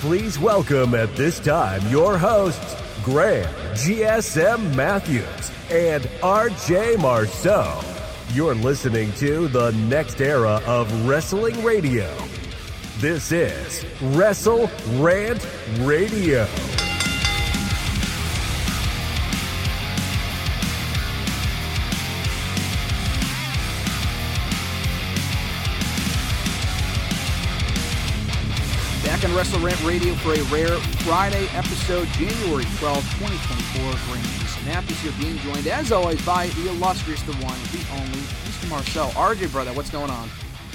Please welcome at this time your hosts, Graham GSM Matthews and RJ Marceau. You're listening to the next era of wrestling radio. This is Wrestle Rant Radio. Wrestle Rant Radio for a rare Friday episode, January 12, 2024. Graham. Matthews here being joined, as always, by the illustrious, the one, the only, Mr. Marceau. RJ, brother, what's going on?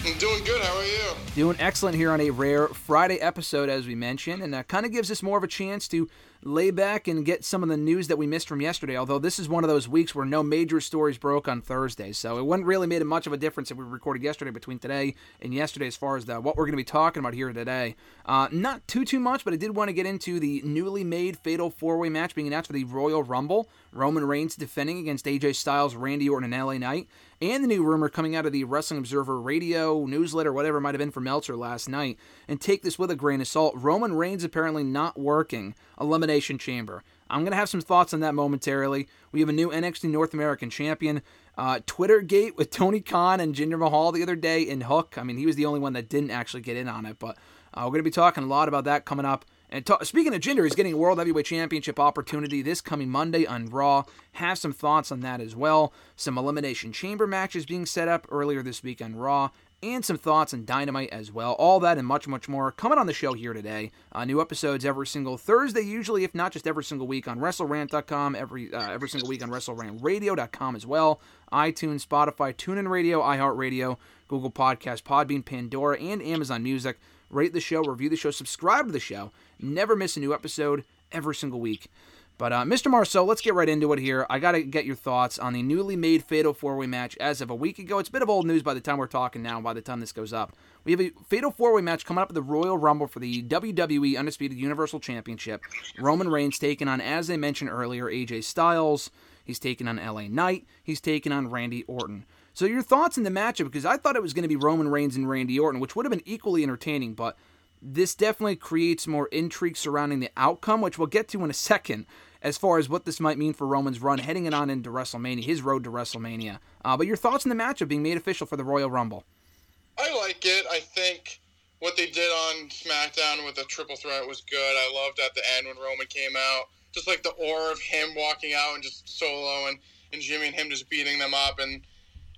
I'm doing good. How are you? Doing excellent here on a rare Friday episode, as we mentioned, and that kind of gives us more of a chance to lay back and get some of the news that we missed from yesterday. Although this is one of those weeks where no major stories broke on Thursday, so it wouldn't really made much of a difference if we recorded yesterday between today and yesterday as far as the, what we're going to be talking about here today. Uh, not too too much, but I did want to get into the newly made Fatal Four Way match being announced for the Royal Rumble. Roman Reigns defending against AJ Styles, Randy Orton, and LA Knight and the new rumor coming out of the Wrestling Observer radio newsletter, whatever it might have been from Meltzer last night, and take this with a grain of salt. Roman Reigns apparently not working Elimination Chamber. I'm going to have some thoughts on that momentarily. We have a new NXT North American champion. Uh, Twitter gate with Tony Khan and Jinder Mahal the other day in Hook. I mean, he was the only one that didn't actually get in on it, but uh, we're going to be talking a lot about that coming up. And t- speaking of Jinder, he's getting a World Heavyweight Championship opportunity this coming Monday on Raw. Have some thoughts on that as well. Some Elimination Chamber matches being set up earlier this week on Raw. And some thoughts on Dynamite as well. All that and much, much more coming on the show here today. Uh, new episodes every single Thursday, usually, if not just every single week on WrestleRant.com, every uh, every single week on WrestleRantRadio.com as well. iTunes, Spotify, TuneIn Radio, iHeartRadio, Google Podcast, Podbean, Pandora, and Amazon Music. Rate the show, review the show, subscribe to the show. Never miss a new episode every single week. But uh, Mr. Marceau, let's get right into it here. I got to get your thoughts on the newly made Fatal 4 Way match as of a week ago. It's a bit of old news by the time we're talking now, by the time this goes up. We have a Fatal 4 Way match coming up at the Royal Rumble for the WWE Undisputed Universal Championship. Roman Reigns taking on, as I mentioned earlier, AJ Styles. He's taking on LA Knight. He's taking on Randy Orton. So your thoughts in the matchup? Because I thought it was going to be Roman Reigns and Randy Orton, which would have been equally entertaining, but this definitely creates more intrigue surrounding the outcome, which we'll get to in a second, as far as what this might mean for Roman's run heading it on into WrestleMania, his road to WrestleMania. Uh, but your thoughts on the matchup being made official for the Royal Rumble? I like it. I think what they did on SmackDown with the triple threat was good. I loved at the end when Roman came out, just like the aura of him walking out and just solo and, and Jimmy and him just beating them up and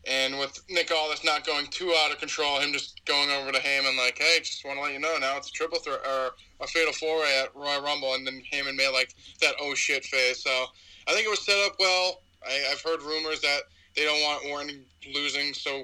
and with Nick Aldis not going too out of control, him just going over to Heyman like, "Hey, just want to let you know now it's a triple threat or a fatal four way at Royal Rumble," and then Heyman made like that oh shit face. So I think it was set up well. I, have heard rumors that they don't want Orton losing so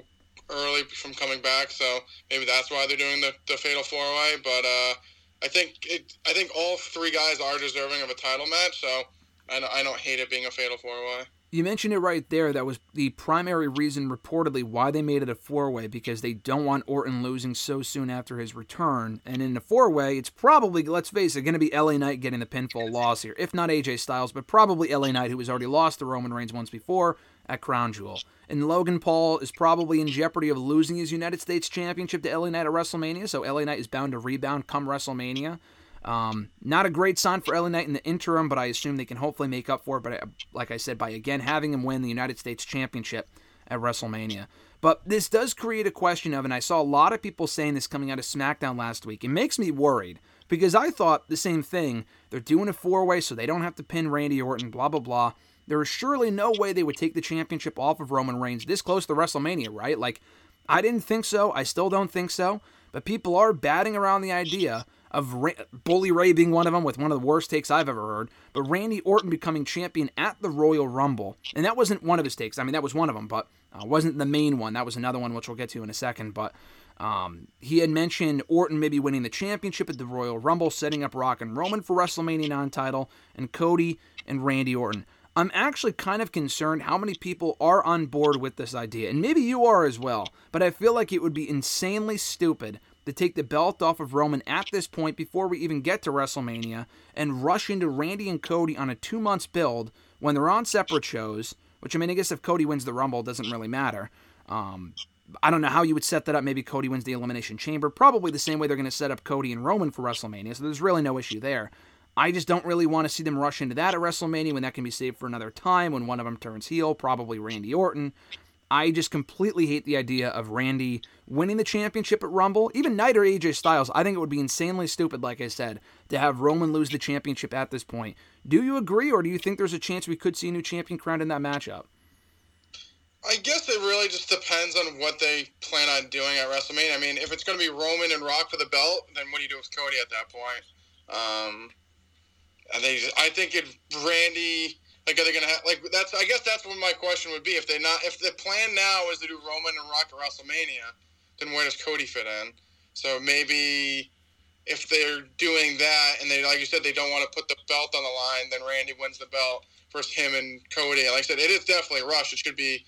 early from coming back, so maybe that's why they're doing the, the fatal four way. But uh, I think it. I think all three guys are deserving of a title match, so I don't, I don't hate it being a fatal four way. You mentioned it right there. That was the primary reason, reportedly, why they made it a four way because they don't want Orton losing so soon after his return. And in the four way, it's probably, let's face it, going to be LA Knight getting the pinfall loss here. If not AJ Styles, but probably LA Knight, who has already lost to Roman Reigns once before at Crown Jewel. And Logan Paul is probably in jeopardy of losing his United States Championship to LA Knight at WrestleMania, so LA Knight is bound to rebound come WrestleMania. Um, not a great sign for LA Knight in the interim, but I assume they can hopefully make up for it. But uh, like I said, by again having him win the United States Championship at WrestleMania. But this does create a question of, and I saw a lot of people saying this coming out of SmackDown last week. It makes me worried because I thought the same thing. They're doing a four way so they don't have to pin Randy Orton, blah, blah, blah. There is surely no way they would take the championship off of Roman Reigns this close to WrestleMania, right? Like, I didn't think so. I still don't think so. But people are batting around the idea of Ra- Bully Ray being one of them with one of the worst takes I've ever heard, but Randy Orton becoming champion at the Royal Rumble. And that wasn't one of his takes. I mean, that was one of them, but uh, wasn't the main one. That was another one, which we'll get to in a second. But Um, he had mentioned Orton maybe winning the championship at the Royal Rumble, setting up Rock and Roman for WrestleMania 9 title, and Cody and Randy Orton. I'm actually kind of concerned how many people are on board with this idea, and maybe you are as well, but I feel like it would be insanely stupid to take the belt off of Roman at this point before we even get to WrestleMania and rush into Randy and Cody on a two months build when they're on separate shows. Which I mean, I guess if Cody wins the Rumble, it doesn't really matter. Um, I don't know how you would set that up. Maybe Cody wins the Elimination Chamber. Probably the same way they're going to set up Cody and Roman for WrestleMania. So there's really no issue there. I just don't really want to see them rush into that at WrestleMania when that can be saved for another time when one of them turns heel, probably Randy Orton. I just completely hate the idea of Randy winning the championship at Rumble, even Knight or AJ Styles. I think it would be insanely stupid, like I said, to have Roman lose the championship at this point. Do you agree, or do you think there's a chance we could see a new champion crowned in that matchup? I guess it really just depends on what they plan on doing at WrestleMania. I mean, if it's going to be Roman and Rock for the belt, then what do you do with Cody at that point? Um, and they, I think if Randy, like, are they going to have like that's? I guess that's what my question would be. If they not, if the plan now is to do Roman and Rock at WrestleMania, then where does Cody fit in? So maybe if they're doing that and they, like you said, they don't want to put the belt on the line, then Randy wins the belt versus him and Cody. Like I said, it is definitely a rush. It should be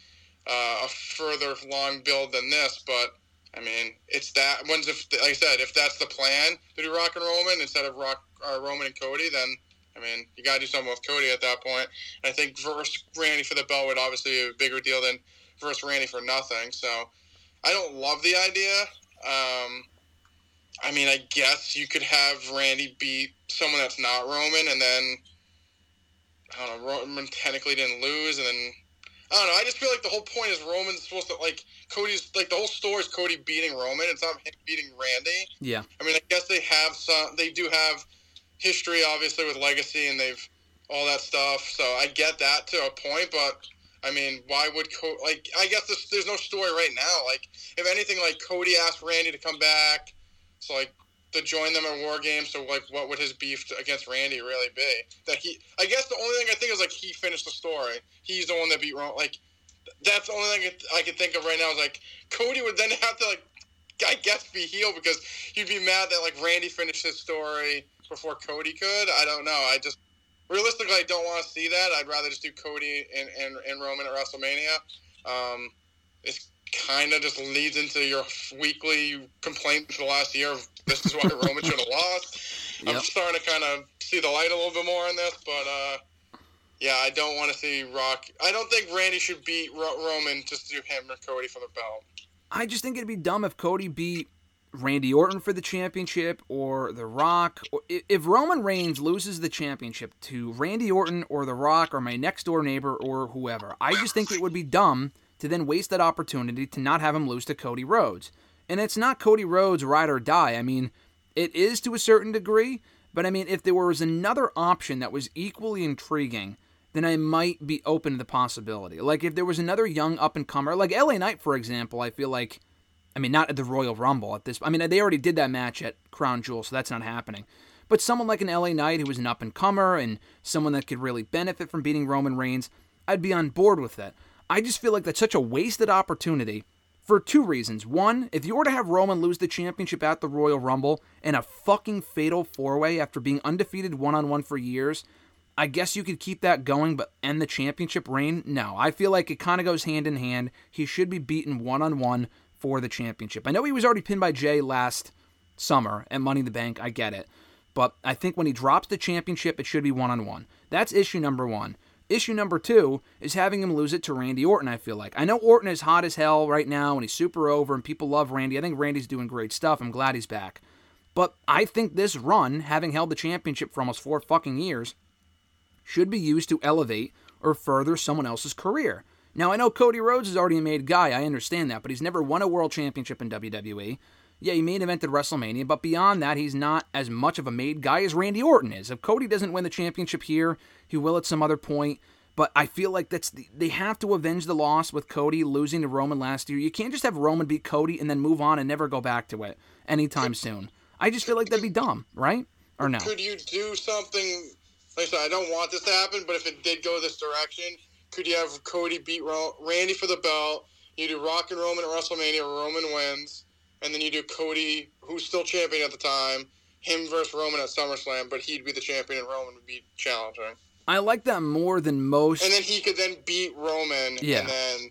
uh, a further long build than this, but I mean, it's that. Once if, like I said, if that's the plan to do Rock and Roman instead of Rock uh, Roman and Cody, then I mean, you got to do something with Cody at that point. And I think versus Randy for the belt would obviously be a bigger deal than versus Randy for nothing. So I don't love the idea. Um, I mean, I guess you could have Randy beat someone that's not Roman, and then I don't know. Roman technically didn't lose, and then I don't know. I just feel like the whole point is Roman's supposed to like Cody's like the whole story is Cody beating Roman. It's not him beating Randy. Yeah. I mean, I guess they have some. They do have history, obviously, with legacy, and they've all that stuff. So I get that to a point, but I mean, why would Co- like? I guess there's, there's no story right now. Like, if anything, like Cody asked Randy to come back, so like to join them in War Games. So like, what would his beef against Randy really be? That he, I guess the only thing I think is like he finished the story. He's the one that beat Roman. Like, that's the only thing I can think of right now is like Cody would then have to like, I guess, be heeled because he'd be mad that like Randy finished his story before Cody could. I don't know. I just realistically, I don't want to see that. I'd rather just do Cody and, and, and Roman at WrestleMania. Um, it's kind of just leads into your weekly complaint for the last year of this is why Roman should have lost. Yep. I'm starting to kind of see the light a little bit more in this, but uh, yeah, I don't want to see Rock. I don't think Randy should beat Ro- Roman just to do him or Cody for the belt. I just think it'd be dumb if Cody beat Randy Orton for the championship or The Rock. If Roman Reigns loses the championship to Randy Orton or The Rock or my next door neighbor or whoever, I just think it would be dumb to then waste that opportunity to not have him lose to Cody Rhodes. And it's not Cody Rhodes ride or die. I mean, it is to a certain degree, but I mean, if there was another option that was equally intriguing, then I might be open to the possibility. Like if there was another young up and comer, like LA Knight, for example, I feel like, I mean, not at the Royal Rumble at this. I mean, they already did that match at Crown Jewel, so that's not happening. But someone like an LA Knight who was an up and comer and someone that could really benefit from beating Roman Reigns, I'd be on board with that. I just feel like that's such a wasted opportunity for two reasons. One, if you were to have Roman lose the championship at the Royal Rumble in a fucking fatal four way after being undefeated one on one for years, I guess you could keep that going but end the championship reign. No, I feel like it kind of goes hand in hand. He should be beaten one on one for the championship. I know he was already pinned by Jey last summer at Money in the Bank. I get it. But I think when he drops the championship, it should be one on one. That's issue number one. Issue number two is having him lose it to Randy Orton, I feel like. I know Orton is hot as hell right now and he's super over and people love Randy. I think Randy's doing great stuff. I'm glad he's back. But I think this run, having held the championship for almost four fucking years, should be used to elevate or further someone else's career. Now, I know Cody Rhodes is already a made guy, I understand that, but he's never won a world championship in WWE. Yeah, he main evented WrestleMania, but beyond that, he's not as much of a made guy as Randy Orton is. If Cody doesn't win the championship here, he will at some other point. But I feel like that's the, they have to avenge the loss with Cody losing to Roman last year. You can't just have Roman beat Cody and then move on and never go back to it anytime soon. I just feel like that'd be dumb, right? Or no? Could you do something? Like I said, I don't want this to happen, but if it did go this direction, could you have Cody beat Ro- Randy for the belt? You do Rock and Roman at WrestleMania. Roman wins and then you do Cody, who's still champion at the time, him versus Roman at SummerSlam, but he'd be the champion and Roman would be challenging. I like that more than most. And then he could then beat Roman, Yeah. and then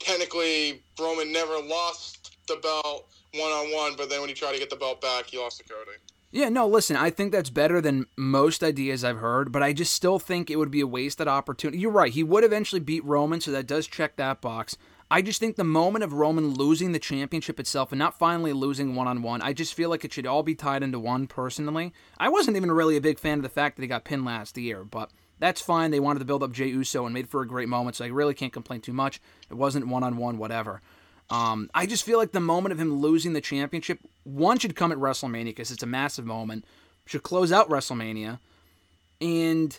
technically Roman never lost the belt one on one, but then when he tried to get the belt back, he lost to Cody. Yeah, no, listen, I think that's better than most ideas I've heard, but I just still think it would be a wasted opportunity. You're right, he would eventually beat Roman, so that does check that box. I just think the moment of Roman losing the championship itself and not finally losing one on one, I just feel like it should all be tied into one personally. I wasn't even really a big fan of the fact that he got pinned last year, but that's fine. They wanted to build up Jey Uso and made for a great moment, so I really can't complain too much. It wasn't one on one, whatever. Um, I just feel like the moment of him losing the championship, one should come at WrestleMania because it's a massive moment. Should close out WrestleMania, and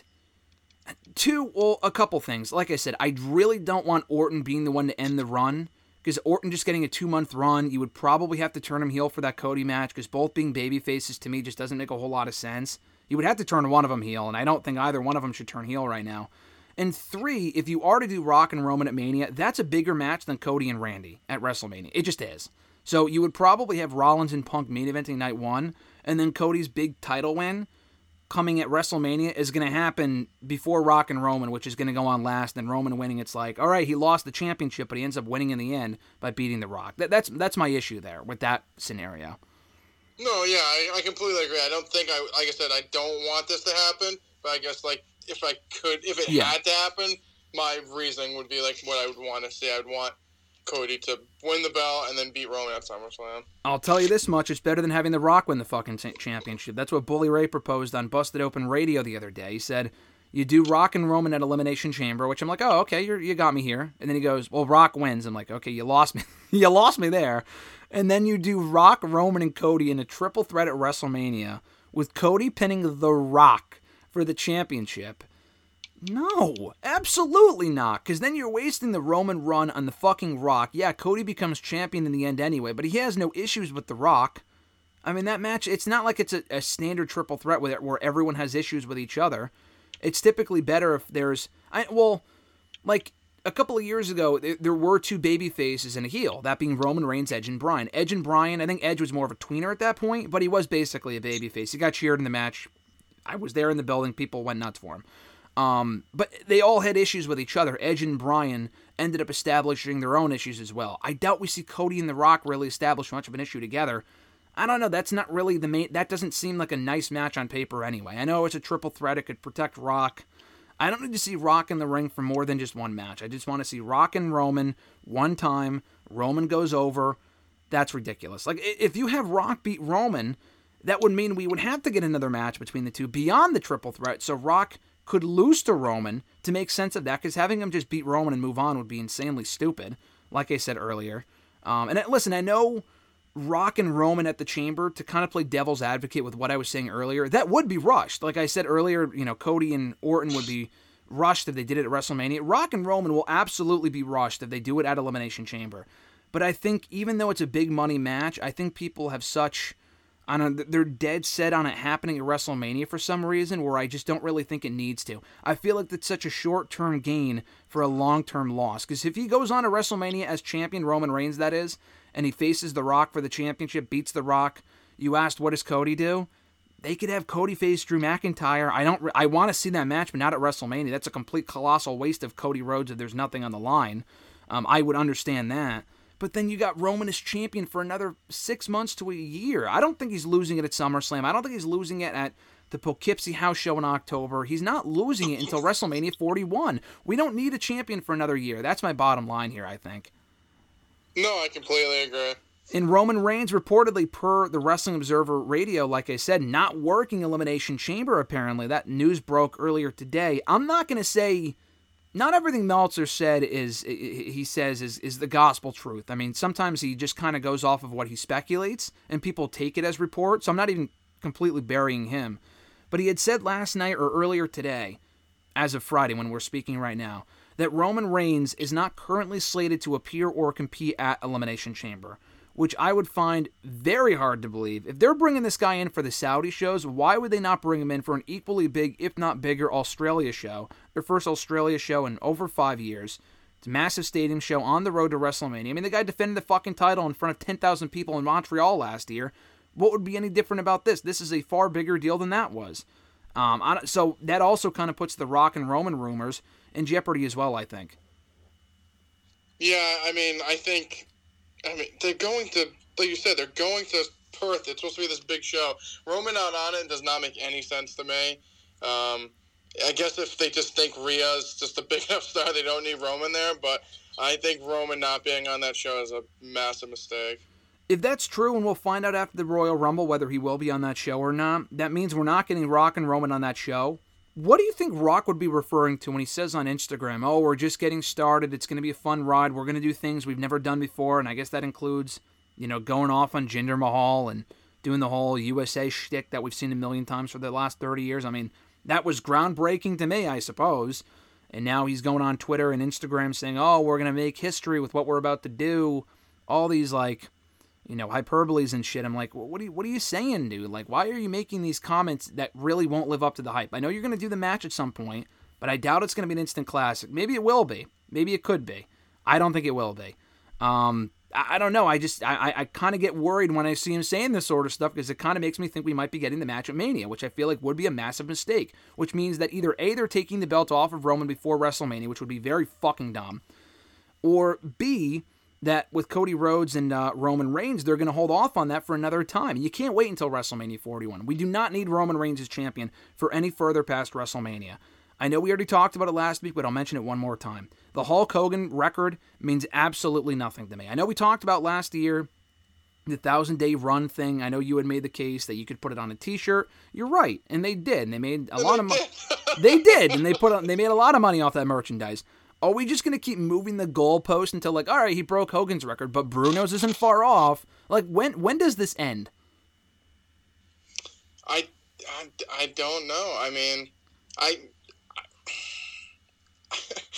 two, well, a couple things. Like I said, I really don't want Orton being the one to end the run because Orton just getting a two month run, you would probably have to turn him heel for that Cody match because both being baby faces to me just doesn't make a whole lot of sense. You would have to turn one of them heel, and I don't think either one of them should turn heel right now. And three, if you are to do Rock and Roman at Mania, that's a bigger match than Cody and Randy at WrestleMania. It just is. So you would probably have Rollins and Punk main eventing night one, and then Cody's big title win coming at WrestleMania is going to happen before Rock and Roman, which is going to go on last. And Roman winning, it's like, all right, he lost the championship, but he ends up winning in the end by beating The Rock. That, that's that's my issue there with that scenario. No, yeah, I, I completely agree. I don't think I, like I said, I don't want this to happen, but I guess like if I could, if it Yeah. had to happen, my reasoning would be like what I would want to see. I would want Cody to win the belt and then beat Roman at SummerSlam. I'll tell you this much: it's better than having The Rock win the fucking cha- championship. That's what Bully Ray proposed on Busted Open Radio the other day. He said, "You do Rock and Roman at Elimination Chamber," which I'm like, "Oh, okay, you you got me here." And then he goes, "Well, Rock wins." I'm like, "Okay, you lost me. you lost me there." And then you do Rock, Roman, and Cody in a triple threat at WrestleMania with Cody pinning The Rock for the championship. No, absolutely not. Because then you're wasting the Roman run on the fucking Rock. Yeah, Cody becomes champion in the end anyway, but he has no issues with the Rock. I mean, that match, it's not like it's a, a standard triple threat with it where everyone has issues with each other. It's typically better if there's. I Well, like a couple of years ago, there, there were two baby faces and a heel, that being Roman Reigns, Edge, and Bryan. Edge and Bryan, I think Edge was more of a tweener at that point, but he was basically a baby face. He got cheered in the match. I was there in the building. People went nuts for him. Um, but they all had issues with each other. Edge and Bryan ended up establishing their own issues as well. I doubt we see Cody and The Rock really establish much of an issue together. I don't know. That's not really the main. That doesn't seem like a nice match on paper anyway. I know it's a triple threat. It could protect Rock. I don't need to see Rock in the ring for more than just one match. I just want to see Rock and Roman one time. Roman goes over. That's ridiculous. Like if you have Rock beat Roman, that would mean we would have to get another match between the two beyond the triple threat. So Rock could lose to Roman to make sense of that, because having him just beat Roman and move on would be insanely stupid. Like I said earlier. Um, and uh, listen, I know Rock and Roman at the Chamber to kind of play devil's advocate with what I was saying earlier. That would be rushed. Like I said earlier, you know, Cody and Orton would be rushed if they did it at WrestleMania. Rock and Roman will absolutely be rushed if they do it at Elimination Chamber. But I think even though it's a big money match, I think people have such on a, they're dead set on it happening at WrestleMania for some reason where I just don't really think it needs to. I feel like that's such a short-term gain for a long-term loss because if he goes on to WrestleMania as champion Roman Reigns that is and he faces The Rock for the championship, beats The Rock, you asked what does Cody do? They could have Cody face Drew McIntyre. I don't. I want to see that match, but not at WrestleMania. That's a complete colossal waste of Cody Rhodes if there's nothing on the line. Um, I would understand that. But then you got Roman as champion for another six months to a year. I don't think he's losing it at SummerSlam. I don't think he's losing it at the Poughkeepsie House Show in October. He's not losing it until WrestleMania 41. We don't need a champion for another year. That's my bottom line here, I think. No, I completely agree. And Roman Reigns reportedly, per the Wrestling Observer Radio, like I said, not working Elimination Chamber apparently. That news broke earlier today. I'm not going to say not everything Meltzer said is he says is is the gospel truth. I mean, sometimes he just kind of goes off of what he speculates and people take it as report. So I'm not even completely burying him. But he had said last night or earlier today, as of Friday when we're speaking right now, that Roman Reigns is not currently slated to appear or compete at Elimination Chamber, which I would find very hard to believe. If they're bringing this guy in for the Saudi shows, why would they not bring him in for an equally big, if not bigger, Australia show? Their first Australia show in over five years. It's a massive stadium show on the road to WrestleMania. I mean, the guy defended the fucking title in front of 10,000 people in Montreal last year. What would be any different about this? This is a far bigger deal than that was. Um, so that also kind of puts the Rock and Roman rumors in jeopardy as well, I think. Yeah, I mean, I think, I mean, they're going to, like you said, they're going to Perth. It's supposed to be this big show. Roman not on it does not make any sense to me. Um, I guess if they just think Rhea's just a big enough star, they don't need Roman there. But I think Roman not being on that show is a massive mistake. If that's true, and we'll find out after the Royal Rumble whether he will be on that show or not, that means we're not getting Rock and Roman on that show. What do you think Rock would be referring to when he says on Instagram, oh, we're just getting started, it's going to be a fun ride, we're going to do things we've never done before, and I guess that includes, you know, going off on Jinder Mahal and doing the whole USA shtick that we've seen a million times for the last 30 years? I mean, that was groundbreaking to me, I suppose. And now he's going on Twitter and Instagram saying, oh, we're going to make history with what we're about to do. All these, like, you know, hyperboles and shit. I'm like, what are you, what are you saying, dude? Like, why are you making these comments that really won't live up to the hype? I know you're going to do the match at some point, but I doubt it's going to be an instant classic. Maybe it will be. Maybe it could be. I don't think it will be. Um, I, don't know. I just, I, I kind of get worried when I see him saying this sort of stuff because it kind of makes me think we might be getting the match at Mania, which I feel like would be a massive mistake. Which means that either A, they're taking the belt off of Roman before WrestleMania, which would be very fucking dumb, or B, that with Cody Rhodes and uh, Roman Reigns, they're going to hold off on that for another time. You can't wait until WrestleMania 41. We do not need Roman Reigns as champion for any further past WrestleMania. I know we already talked about it last week, but I'll mention it one more time. The Hulk Hogan record means absolutely nothing to me. I know we talked about last year the thousand day run thing. I know you had made the case that you could put it on a T-shirt. You're right, and they did. And they made a lot of money. they did, and they put on, they made a lot of money off that merchandise. Are we just gonna keep moving the goalpost until like, all right, he broke Hogan's record, but Bruno's isn't far off? Like, when when does this end? I, I, I don't know. I mean, I.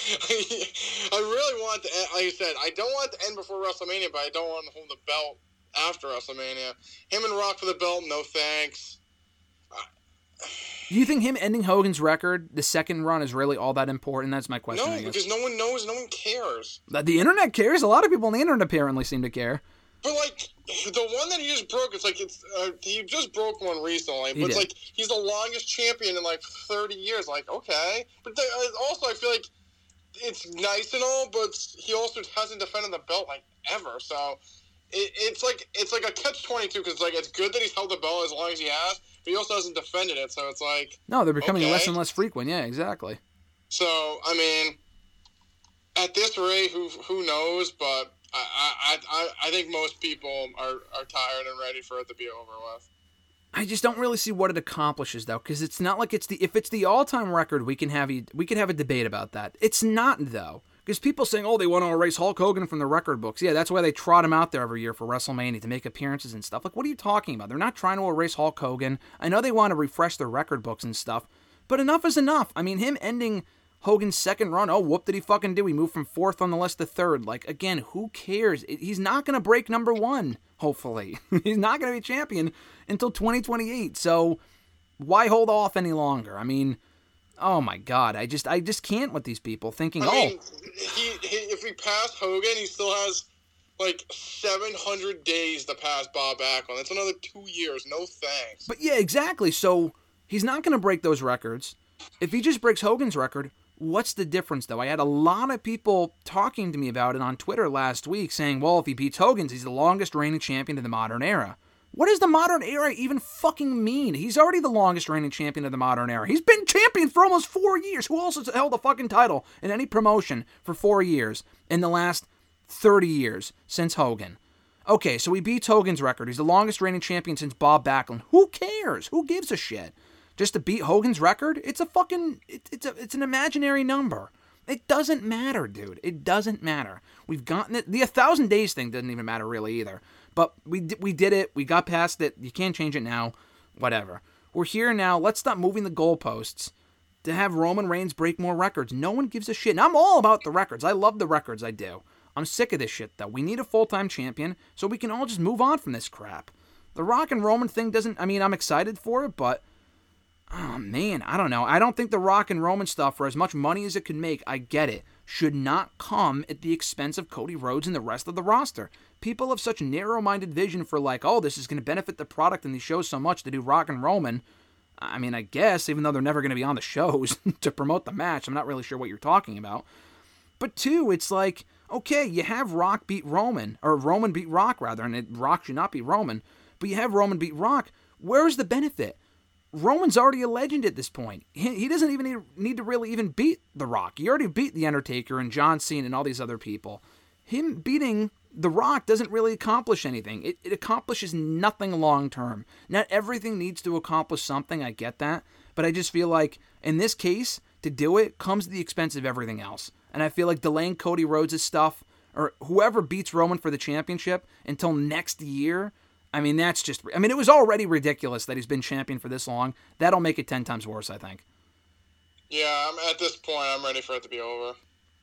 I really want to, like I said, I don't want to end before WrestleMania, but I don't want to hold the belt after WrestleMania. Him and Rock for the belt, no thanks. Do you think him ending Hogan's record, the second run, is really all that important? That's my question. No, because no one knows, no one cares. The internet cares. A lot of people on the internet apparently seem to care. But like the one that he just broke, it's like it's uh, he just broke one recently. But it's like he's the longest champion in like thirty years. Like okay, but the, uh, also I feel like it's nice and all, but he also hasn't defended the belt like ever. So it, it's like it's like a catch twenty two because like it's good that he's held the belt as long as he has, but he also hasn't defended it. So it's like no, they're becoming okay. less and less frequent. Yeah, exactly. So I mean, at this rate, who who knows? But I I, I, think most people are, are tired and ready for it to be over with. I just don't really see what it accomplishes though, because it's not like it's the if it's the all time record, we can have we can have a debate about that. It's not though. Because people saying, oh, they want to erase Hulk Hogan from the record books. Yeah, that's why they trot him out there every year for WrestleMania to make appearances and stuff. Like, what are you talking about? They're not trying to erase Hulk Hogan. I know they want to refresh their record books and stuff, but enough is enough. I mean, him ending Hogan's second run, oh, whoop did he fucking do? He moved from fourth on the list to third. Like, again, who cares? He's not going to break number one, hopefully. He's not going to be champion until 2028. So, why hold off any longer? I mean, Oh my god, I just I just can't with these people thinking. I oh. mean, oh, he, he, if we pass Hogan, he still has like 700 days to pass Bob Backlund. That's another two years. No thanks. But yeah, exactly. So he's not going to break those records. If he just breaks Hogan's record, what's the difference though? I had a lot of people talking to me about it on Twitter last week, saying, "Well, if he beats Hogan's, he's the longest reigning champion in the modern era." What does the modern era even fucking mean? He's already the longest reigning champion of the modern era. He's been champion for almost four years. Who else has held a fucking title in any promotion for four years in the last 30 years since Hogan? Okay, so he beats Hogan's record. He's the longest reigning champion since Bob Backlund. Who cares? Who gives a shit? Just to beat Hogan's record? It's a fucking it, it's a it's an imaginary number. It doesn't matter, dude. It doesn't matter. We've gotten it. The 1000 days thing doesn't even matter really either. But we we did it. We got past it. You can't change it now. Whatever. We're here now. Let's stop moving the goalposts to have Roman Reigns break more records. No one gives a shit. And I'm all about the records. I love the records. I do. I'm sick of this shit though. We need a full-time champion so we can all just move on from this crap. The Rock and Roman thing doesn't I mean, I'm excited for it, but oh man, I don't know. I don't think the Rock and Roman stuff for as much money as it could make, I get it should not come at the expense of Cody Rhodes and the rest of the roster. People have such narrow minded vision for, like, oh, this is going to benefit the product and these shows so much to do Rock and Roman. I mean, I guess, even though they're never going to be on the shows to promote the match, I'm not really sure what you're talking about. But two, it's like, okay, you have Rock beat Roman, or Roman beat Rock, rather, and it, Rock should not beat Roman, but you have Roman beat Rock. Where's the benefit? Roman's already a legend at this point. He, he doesn't even need, need to really even beat The Rock. He already beat The Undertaker and John Cena and all these other people. Him beating The Rock doesn't really accomplish anything. It, it accomplishes nothing long term. Not everything needs to accomplish something, I get that. But I just feel like, in this case, to do it comes at the expense of everything else. And I feel like delaying Cody Rhodes' stuff, or whoever beats Roman for the championship until next year, I mean, that's just. I mean, it was already ridiculous that he's been champion for this long. That'll make it 10 times worse, I think. Yeah, I'm, at this point, I'm ready for it to be over.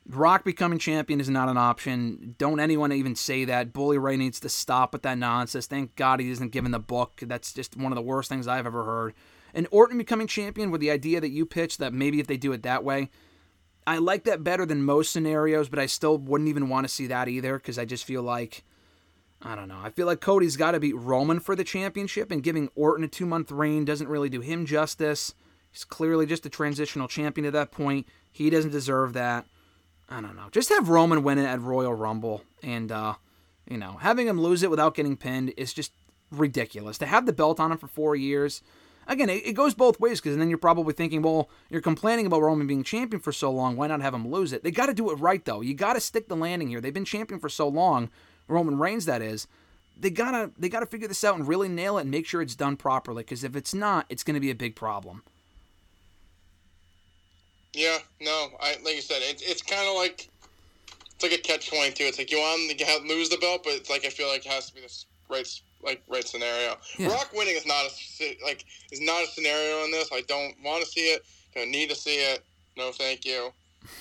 Rock becoming champion is not an option. Don't anyone even say that. Bully Ray needs to stop with that nonsense. Thank God he isn't given the book. That's just one of the worst things I've ever heard. And Orton becoming champion with the idea that you pitched that maybe if they do it that way, I like that better than most scenarios, but I still wouldn't even want to see that either because I just feel like I don't know. I feel like Cody's got to beat Roman for the championship, and giving Orton a two month reign doesn't really do him justice. He's clearly just a transitional champion at that point. He doesn't deserve that. I don't know. Just have Roman win it at Royal Rumble, and uh, you know, having him lose it without getting pinned is just ridiculous. To have the belt on him for four years, again, it, it goes both ways because then you're probably thinking, well, you're complaining about Roman being champion for so long. Why not have him lose it? They got to do it right though. You got to stick the landing here. They've been champion for so long. Roman Reigns that is, they gotta they gotta figure this out and really nail it and make sure it's done properly. Because if it's not, it's to be a big problem. Yeah, no, I like you said, it's it's kind of like it's like a catch twenty two. It's like you want to lose the belt, but it's like I feel like it has to be this right like right scenario. Yeah. Rock winning is not a like is not a scenario in this. I don't want to see it. Don't need to see it. No, thank you.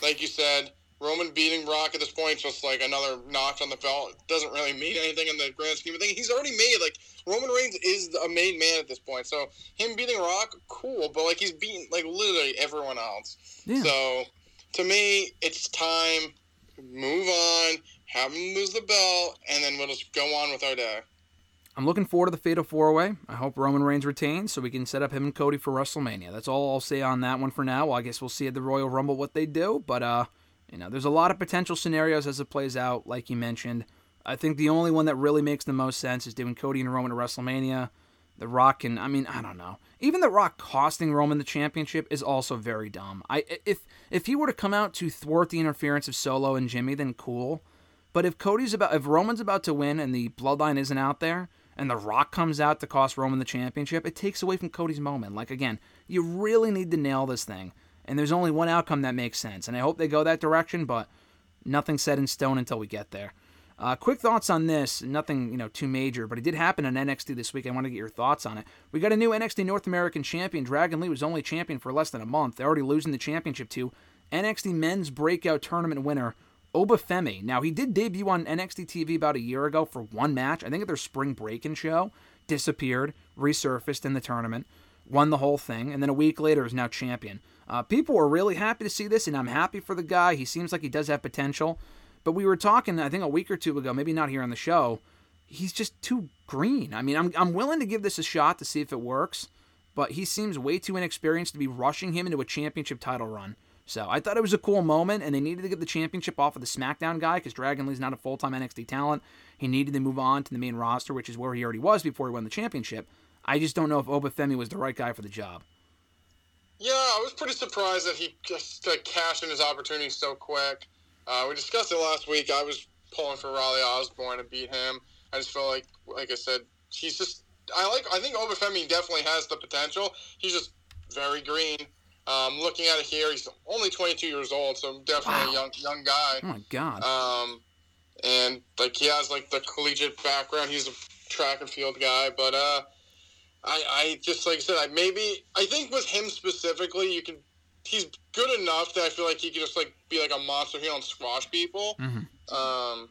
Like you said, Roman beating Rock at this point just like another notch on the belt. It doesn't really mean anything in the grand scheme of things. He's already made like Roman Reigns is a main man at this point. So him beating Rock, cool, but like he's beating like literally everyone else. Yeah. So to me, it's time. Move on, have him lose the belt, and then we'll just go on with our day. I'm looking forward to the Fatal Four Way. I hope Roman Reigns retains so we can set up him and Cody for WrestleMania. That's all I'll say on that one for now. Well, I guess we'll see at the Royal Rumble what they do, but uh you know, there's a lot of potential scenarios as it plays out, like you mentioned. I think the only one that really makes the most sense is doing Cody and Roman at WrestleMania. The Rock and I mean, I don't know. Even the Rock costing Roman the championship is also very dumb. I if if he were to come out to thwart the interference of Solo and Jimmy, then cool. But if Cody's about if Roman's about to win and the bloodline isn't out there, and The Rock comes out to cost Roman the championship, it takes away from Cody's moment. Like again, you really need to nail this thing and there's only one outcome that makes sense. And I hope they go that direction, but nothing set in stone until we get there. Uh, quick thoughts on this. Nothing, you know, too major, but it did happen on NXT this week. I want to get your thoughts on it. We got a new NXT North American champion. Dragon Lee was only champion for less than a month. They're already losing the championship to NXT Men's Breakout Tournament winner Oba Femi. Now he did debut on NXT TV about a year ago for one match. I think at their spring break-in show. Disappeared, resurfaced in the tournament, won the whole thing, and then a week later is now champion. Uh, people were really happy to see this, and I'm happy for the guy. He seems like he does have potential. But we were talking, I think, a week or two ago, maybe not here on the show. He's just too green. I mean, I'm, I'm willing to give this a shot to see if it works, but he seems way too inexperienced to be rushing him into a championship title run. So I thought it was a cool moment, and they needed to get the championship off of the SmackDown guy because Dragon Lee's not a full time NXT talent. He needed to move on to the main roster, which is where he already was before he won the championship. I just don't know if Oba Femi was the right guy for the job. Yeah, I was pretty surprised that he just uh, cashed in his opportunity so quick. Uh, we discussed it last week. I was pulling for Riley Osborne to beat him. I just feel like, like I said, he's just. I like. I think Oba Femi definitely has the potential. He's just very green. Um, looking at it here, he's only 22 years old, so definitely wow. a young young guy. Oh my god. Um, and like he has like the collegiate background. He's a track and field guy, but uh, I, I just like I said, I maybe I think with him specifically, you can he's good enough that I feel like he could just like be like a monster here and squash people. Mm-hmm. Um,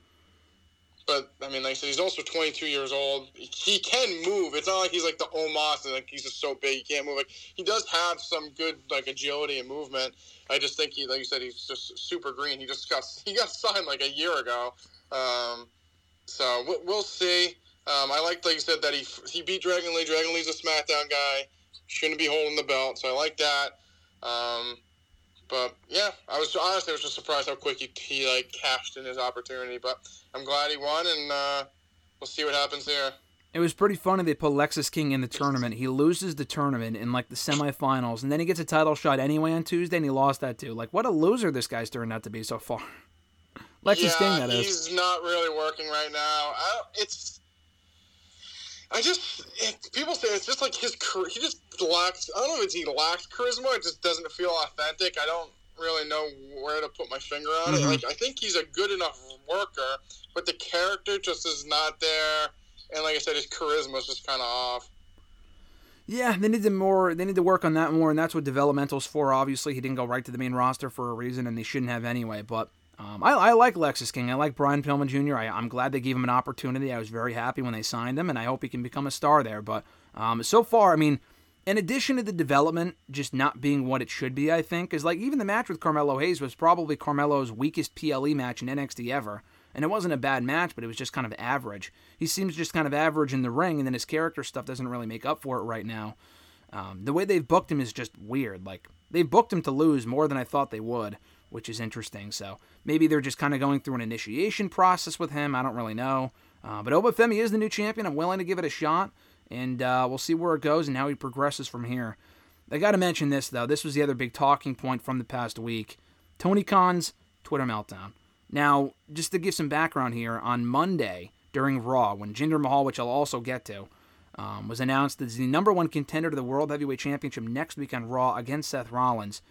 but I mean, like I said, he's also 22 years old. He can move. It's not like he's like the Omos and like he's just so big he can't move. Like he does have some good like agility and movement. I just think he, like you said, he's just super green. He just got he got signed like a year ago. Um, so we'll, we'll see. Um, I like, like you said, that he he beat Dragon Lee. Dragon Lee's a SmackDown guy. Shouldn't be holding the belt, so I like that. Um, but yeah, I was honestly I was just surprised how quick he, he like cashed in his opportunity. But I'm glad he won, and uh, we'll see what happens there. It was pretty funny they put Lexis King in the tournament. He loses the tournament in like the semifinals, and then he gets a title shot anyway on Tuesday, and he lost that too. Like, what a loser this guy's turned out to be so far. Lexis yeah, King, that he's not really working right now. I, it's. I just people say it's just like his he just lacks. I don't know if it's he lacks charisma. It just doesn't feel authentic. I don't really know where to put my finger on Mhm. it. Like I think he's a good enough worker, but the character just is not there. And like I said, his charisma is just kind of off. Yeah, they need to more. They need to work on that more, and that's what developmental's for. Obviously, he didn't go right to the main roster for a reason, and they shouldn't have anyway. But um, I, I like Lexis King. I like Brian Pillman Jr. I, I'm glad they gave him an opportunity. I was very happy when they signed him, and I hope he can become a star there. But um, so far, I mean, in addition to the development just not being what it should be, I think is like even the match with Carmelo Hayes was probably Carmelo's weakest PLE match in NXT ever. And it wasn't a bad match, but it was just kind of average. He seems just kind of average in the ring, and then his character stuff doesn't really make up for it right now. Um, the way they've booked him is just weird. Like they've booked him to lose more than I thought they would, which is interesting. So maybe they're just kind of going through an initiation process with him. I don't really know. Uh, but Oba Femi is the new champion. I'm willing to give it a shot, and uh, we'll see where it goes and how he progresses from here. I got to mention this though. This was the other big talking point from the past week. Tony Khan's Twitter meltdown. Now, just to give some background here, on Monday during Raw, when Jinder Mahal, which I'll also get to, um, was announced as the number one contender to the World Heavyweight Championship next week on Raw against Seth Rollins.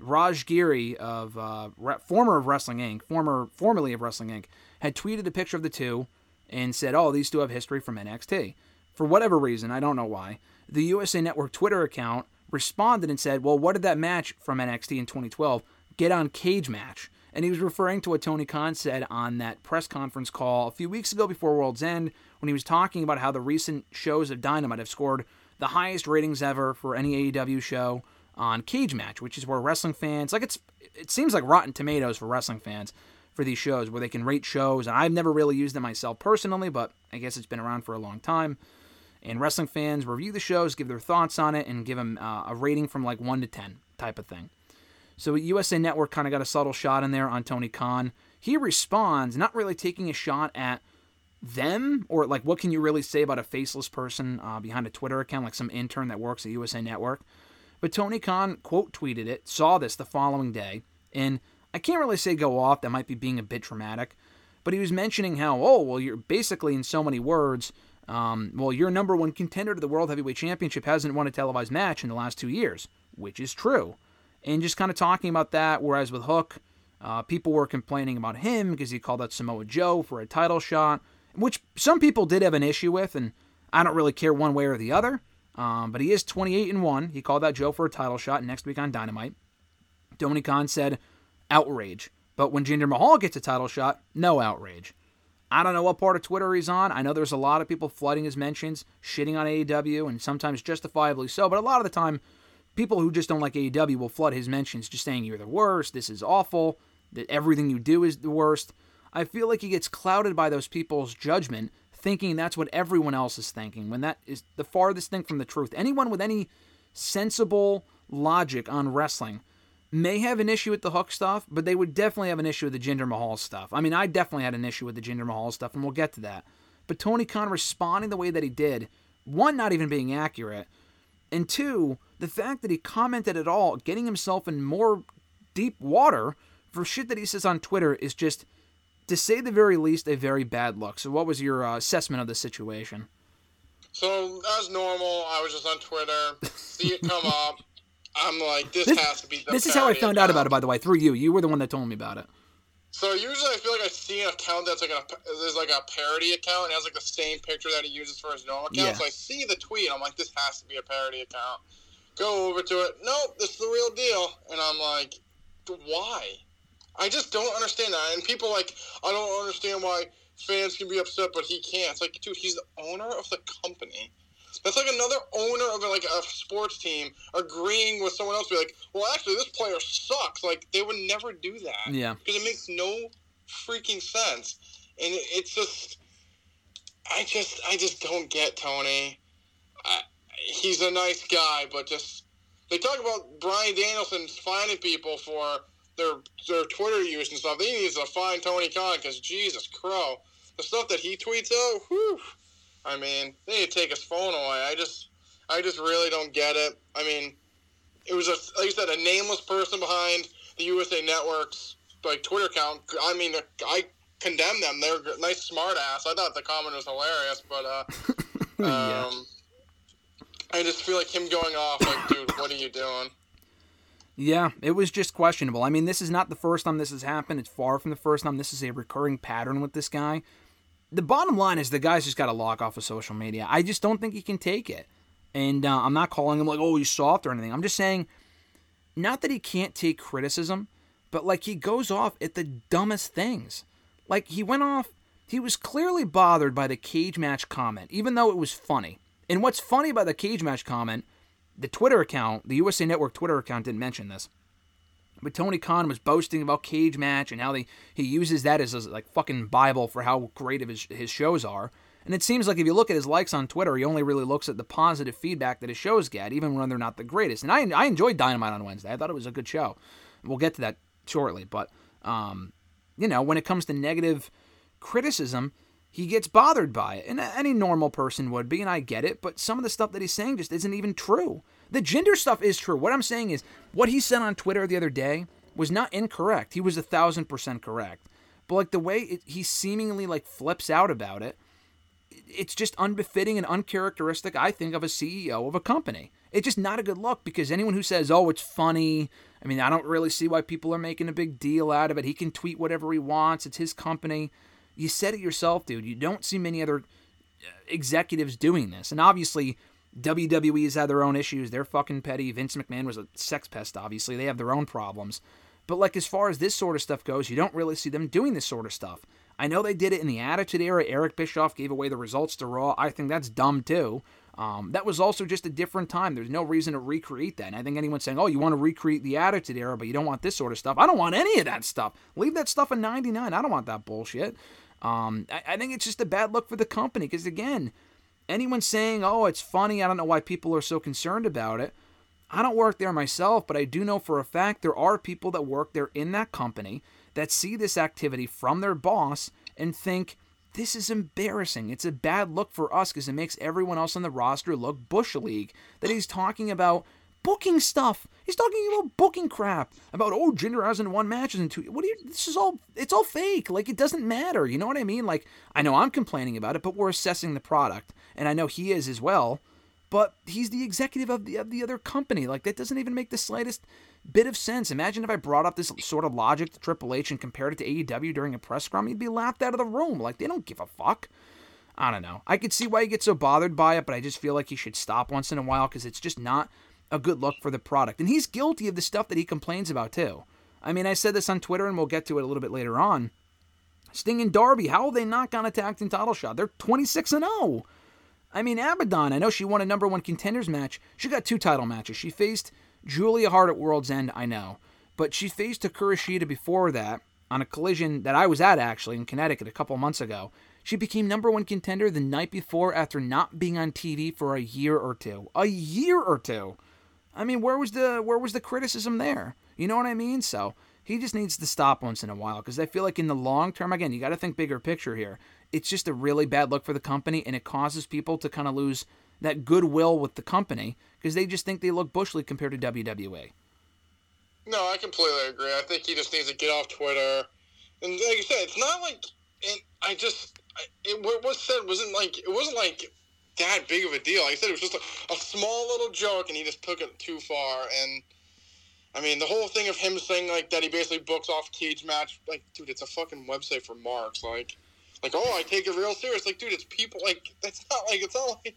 Raj Giri of uh, re- former of Wrestling Inc., former formerly of Wrestling Inc., had tweeted a picture of the two and said, "Oh, these two have history from NXT." For whatever reason, I don't know why, the USA Network Twitter account responded and said, "Well, what did that match from NXT in 2012 get on Cagematch?" And he was referring to what Tony Khan said on that press conference call a few weeks ago before World's End when he was talking about how the recent shows of Dynamite have scored the highest ratings ever for any AEW show on Cagematch, which is where wrestling fans like it's it seems like Rotten Tomatoes for wrestling fans for these shows where they can rate shows. And I've never really used it myself personally, but I guess it's been around for a long time. And wrestling fans review the shows, give their thoughts on it, and give them uh, a rating from like one to ten type of thing. So USA Network kind of got a subtle shot in there on Tony Khan. He responds, not really taking a shot at them or like what can you really say about a faceless person uh, behind a Twitter account, like some intern that works at USA Network. But Tony Khan quote tweeted it, saw this the following day, and I can't really say go off. That might be being a bit dramatic, but he was mentioning how oh well you're basically in so many words. Um, well, your number one contender to the World Heavyweight Championship hasn't won a televised match in the last two years, which is true and just kind of talking about that. Whereas with Hook, uh, people were complaining about him because he called out Samoa Joe for a title shot, which some people did have an issue with, and I don't really care one way or the other. Um, but he is 28 and one. He called out Joe for a title shot next week on Dynamite. Tony Khan said, outrage. But when Jinder Mahal gets a title shot, no outrage. I don't know what part of Twitter he's on. I know there's a lot of people flooding his mentions, shitting on AEW, and sometimes justifiably so. But a lot of the time, people who just don't like AEW will flood his mentions just saying you're the worst, this is awful, that everything you do is the worst. I feel like he gets clouded by those people's judgment, thinking that's what everyone else is thinking, when that is the farthest thing from the truth. Anyone with any sensible logic on wrestling may have an issue with the Hook stuff, but they would definitely have an issue with the Jinder Mahal stuff. I mean, I definitely had an issue with the Jinder Mahal stuff, and we'll get to that. But Tony Khan responding the way that he did, one, not even being accurate, and two, the fact that he commented at all, getting himself in more deep water for shit that he says on Twitter is just, to say the very least, a very bad look. So, what was your uh, assessment of the situation? So as normal, I was just on Twitter, see it come up. I'm like, this, This- has to be. The This is how I found out about it, by the way, through you. You were the one that told me about it. So usually I feel like I see an account that's like a there's like a parody account and it has like the same picture that he uses for his normal account. Yeah. So I see the tweet. I'm like, this has to be a parody account. Go over to it. Nope, this is the real deal. And I'm like, why? I just don't understand that. And people like, I don't understand why fans can be upset, but he can't. It's like, dude, he's the owner of the company. That's like another owner of like a sports team agreeing with someone else. Be like, well, actually, this player sucks. Like they would never do that. Yeah. Because it makes no freaking sense, and it's just, I just, I just don't get Tony. I, he's a nice guy, but just they talk about Bryan Danielson finding people for their their Twitter use and stuff. They need to find Tony Khan because Jesus Crow, the stuff that he tweets out, whew. I mean, they need to take his phone away. I just, I just really don't get it. I mean, it was a like you said, a nameless person behind the USA Network's like Twitter account. I mean, I condemn them. They're a nice smart ass. I thought the comment was hilarious, but uh, Yeah. um, I just feel like him going off like, dude, what are you doing? Yeah, it was just questionable. I mean, this is not the first time this has happened. It's far from the first time. This is a recurring pattern with this guy. The bottom line is the guy's just got to lock off of social media. I just don't think he can take it. And uh, I'm not calling him like, oh, he's soft or anything. I'm just saying, not that he can't take criticism, but like he goes off at the dumbest things. Like he went off, he was clearly bothered by the Cagematch comment, even though it was funny. And what's funny about the Cagematch comment, the Twitter account, the USA Network Twitter account didn't mention this. But Tony Khan was boasting about Cagematch and how they, he uses that as a like fucking bible for how great of his, his shows are. And it seems like if you look at his likes on Twitter, he only really looks at the positive feedback that his shows get, even when they're not the greatest. And I, I enjoyed Dynamite on Wednesday. I thought it was a good show. We'll get to that shortly. But, um, you know, when it comes to negative criticism, he gets bothered by it. And any normal person would be, and I get it. But some of the stuff that he's saying just isn't even true. The Jinder stuff is true. What I'm saying is, what he said on Twitter the other day was not incorrect. He was a thousand percent correct. But like the way it, he seemingly like flips out about it, it's just unbefitting and uncharacteristic, I think, of a CEO of a company. It's just not a good look because anyone who says, oh, it's funny, I mean, I don't really see why people are making a big deal out of it. He can tweet whatever he wants, it's his company. You said it yourself, dude. You don't see many other uh, executives doing this. And obviously, WWE has had their own issues. They're fucking petty. Vince McMahon was a sex pest, obviously. They have their own problems. But, like, as far as this sort of stuff goes, you don't really see them doing this sort of stuff. I know they did it in the Attitude Era. Eric Bischoff gave away the results to Raw. I think that's dumb, too. Um, that was also just a different time. There's no reason to recreate that. And I think anyone saying, oh, you want to recreate the Attitude Era, but you don't want this sort of stuff. I don't want any of that stuff. Leave that stuff in 99. I don't want that bullshit. Um, I, I think it's just a bad look for the company because, again, anyone saying, oh, it's funny, I don't know why people are so concerned about it. I don't work there myself, but I do know for a fact there are people that work there in that company that see this activity from their boss and think, this is embarrassing. It's a bad look for us because it makes everyone else on the roster look Bush League. That he's talking about booking stuff. He's talking about booking crap. About oh, Jinder hasn't won matches in two. What do you? This is all. It's all fake. Like it doesn't matter. You know what I mean? Like I know I'm complaining about it, but we're assessing the product, and I know he is as well. But he's the executive of the of the other company. Like that doesn't even make the slightest bit of sense. Imagine if I brought up this sort of logic to Triple H and compared it to AEW during a press scrum. He'd be laughed out of the room. Like they don't give a fuck. I don't know. I could see why he gets so bothered by it, but I just feel like he should stop once in a while because it's just not a good look for the product. And he's guilty of the stuff that he complains about too. I mean, I said this on Twitter, and we'll get to it a little bit later on. Sting and Darby, how have they not gone a tag team title shot? They're 26 and 0. I mean, Abaddon, I know she won a number one contenders match. She got two title matches. She faced Julia Hart at World's End, I know. But she faced Hikaru Shida before that on a collision that I was at actually in Connecticut a couple months ago. She became number one contender the night before after not being on TV for a year or two. A year or two. I mean, where was the where was the criticism there? You know what I mean? So he just needs to stop once in a while because I feel like in the long term, again, you got to think bigger picture here. It's just a really bad look for the company, and it causes people to kind of lose that goodwill with the company because they just think they look bushly compared to WWE. No, I completely agree. I think he just needs to get off Twitter. And like you said, it's not like, and I just, I, it, what was said wasn't like, it wasn't like that big of a deal. Like I said, it was just a, a small little joke, and he just took it too far. And I mean, the whole thing of him saying like that he basically books off Cagematch, like, dude, it's a fucking website for marks. Like, like, oh, I take it real serious. Like, dude, it's people. Like, that's not like it's not like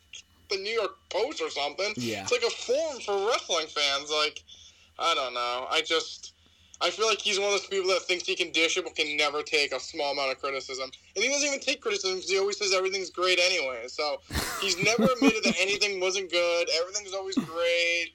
the New York Post or something. Yeah. It's like a forum for wrestling fans. Like, I don't know. I just, I feel like he's one of those people that thinks he can dish it but can never take a small amount of criticism. And he doesn't even take criticism because he always says everything's great anyway. So he's never admitted that anything wasn't good. Everything's always great.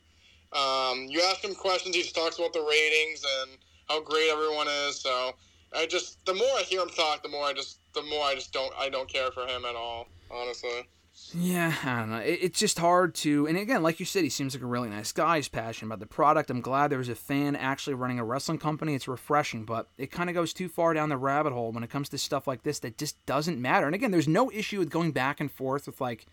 Um, you ask him questions, he just talks about the ratings and how great everyone is. So I just the more I hear him talk, the more I just the more I just don't I don't care for him at all. Honestly. Yeah, I don't know. It, it's just hard to. And again, like you said, he seems like a really nice guy. He's passionate about the product. I'm glad there was a fan actually running a wrestling company. It's refreshing, but it kind of goes too far down the rabbit hole when it comes to stuff like this that just doesn't matter. And again, there's no issue with going back and forth with like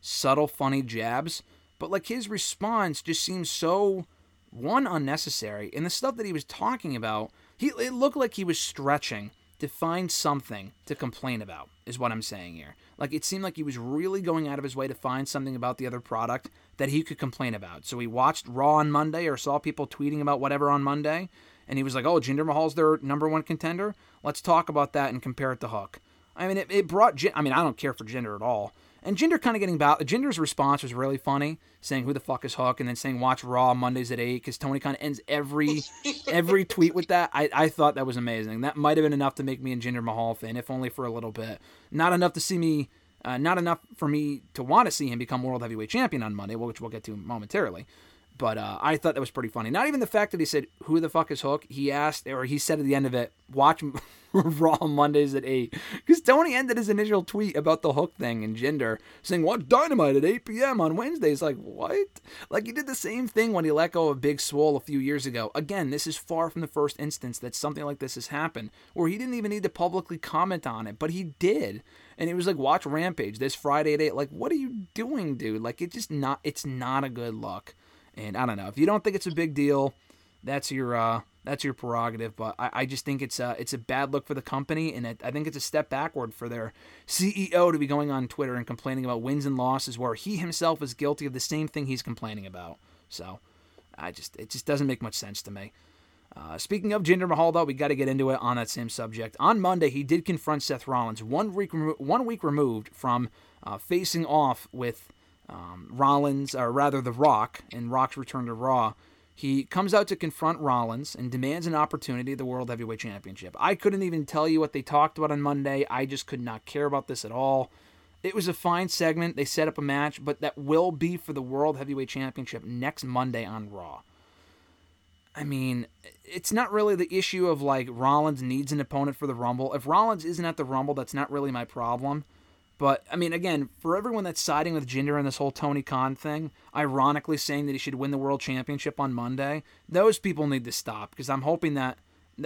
subtle, funny jabs, but like his response just seems so one unnecessary. And the stuff that he was talking about, he it looked like he was stretching to find something to complain about. Is what I'm saying here. Like it seemed like he was really going out of his way to find something about the other product that he could complain about. So he watched Raw on Monday or saw people tweeting about whatever on Monday, and he was like, "Oh, Jinder Mahal's their number one contender. Let's talk about that and compare it to Hook." I mean, it, it brought. I mean, I don't care for Jinder at all, and Jinder kind of getting about. Jinder's response was really funny, saying "Who the fuck is Hook?" and then saying "Watch Raw Mondays at 8 because Tony kind of ends every every tweet with that. I, I thought that was amazing. That might have been enough to make me a Jinder Mahal fan, if only for a little bit. Not enough to see me. Uh, not enough for me to want to see him become world heavyweight champion on Monday, which we'll get to momentarily. But uh, I thought that was pretty funny. Not even the fact that he said, "Who the fuck is Hook?" He asked, or he said at the end of it, "Watch Raw Mondays at 8. Because Tony ended his initial tweet about the Hook thing and Jinder, saying, "Watch Dynamite at 8 p.m. on Wednesdays." Like what? Like he did the same thing when he let go of Big Swole a few years ago. Again, this is far from the first instance that something like this has happened, where he didn't even need to publicly comment on it, but he did. And it was like, "Watch Rampage this Friday at 8. Like, what are you doing, dude? Like, it's just not. It's not a good look. And I don't know if you don't think it's a big deal, that's your uh, that's your prerogative. But I, I just think it's a it's a bad look for the company, and it, I think it's a step backward for their CEO to be going on Twitter and complaining about wins and losses where he himself is guilty of the same thing he's complaining about. So I just it just doesn't make much sense to me. Uh, speaking of Jinder Mahal, though, we got to get into it on that same subject. On Monday, he did confront Seth Rollins, one week remo- one week removed from uh, facing off with um, Rollins, or rather The Rock, in Rock's return to Raw. He comes out to confront Rollins and demands an opportunity at the World Heavyweight Championship. I couldn't even tell you what they talked about on Monday. I just could not care about this at all. It was a fine segment. They set up a match, but that will be for the World Heavyweight Championship next Monday on Raw. I mean, it's not really the issue of like Rollins needs an opponent for the Rumble. If Rollins isn't at the Rumble, that's not really my problem. But I mean, again, for everyone that's siding with Jinder in this whole Tony Khan thing, ironically saying that he should win the world championship on Monday, those people need to stop because I'm hoping that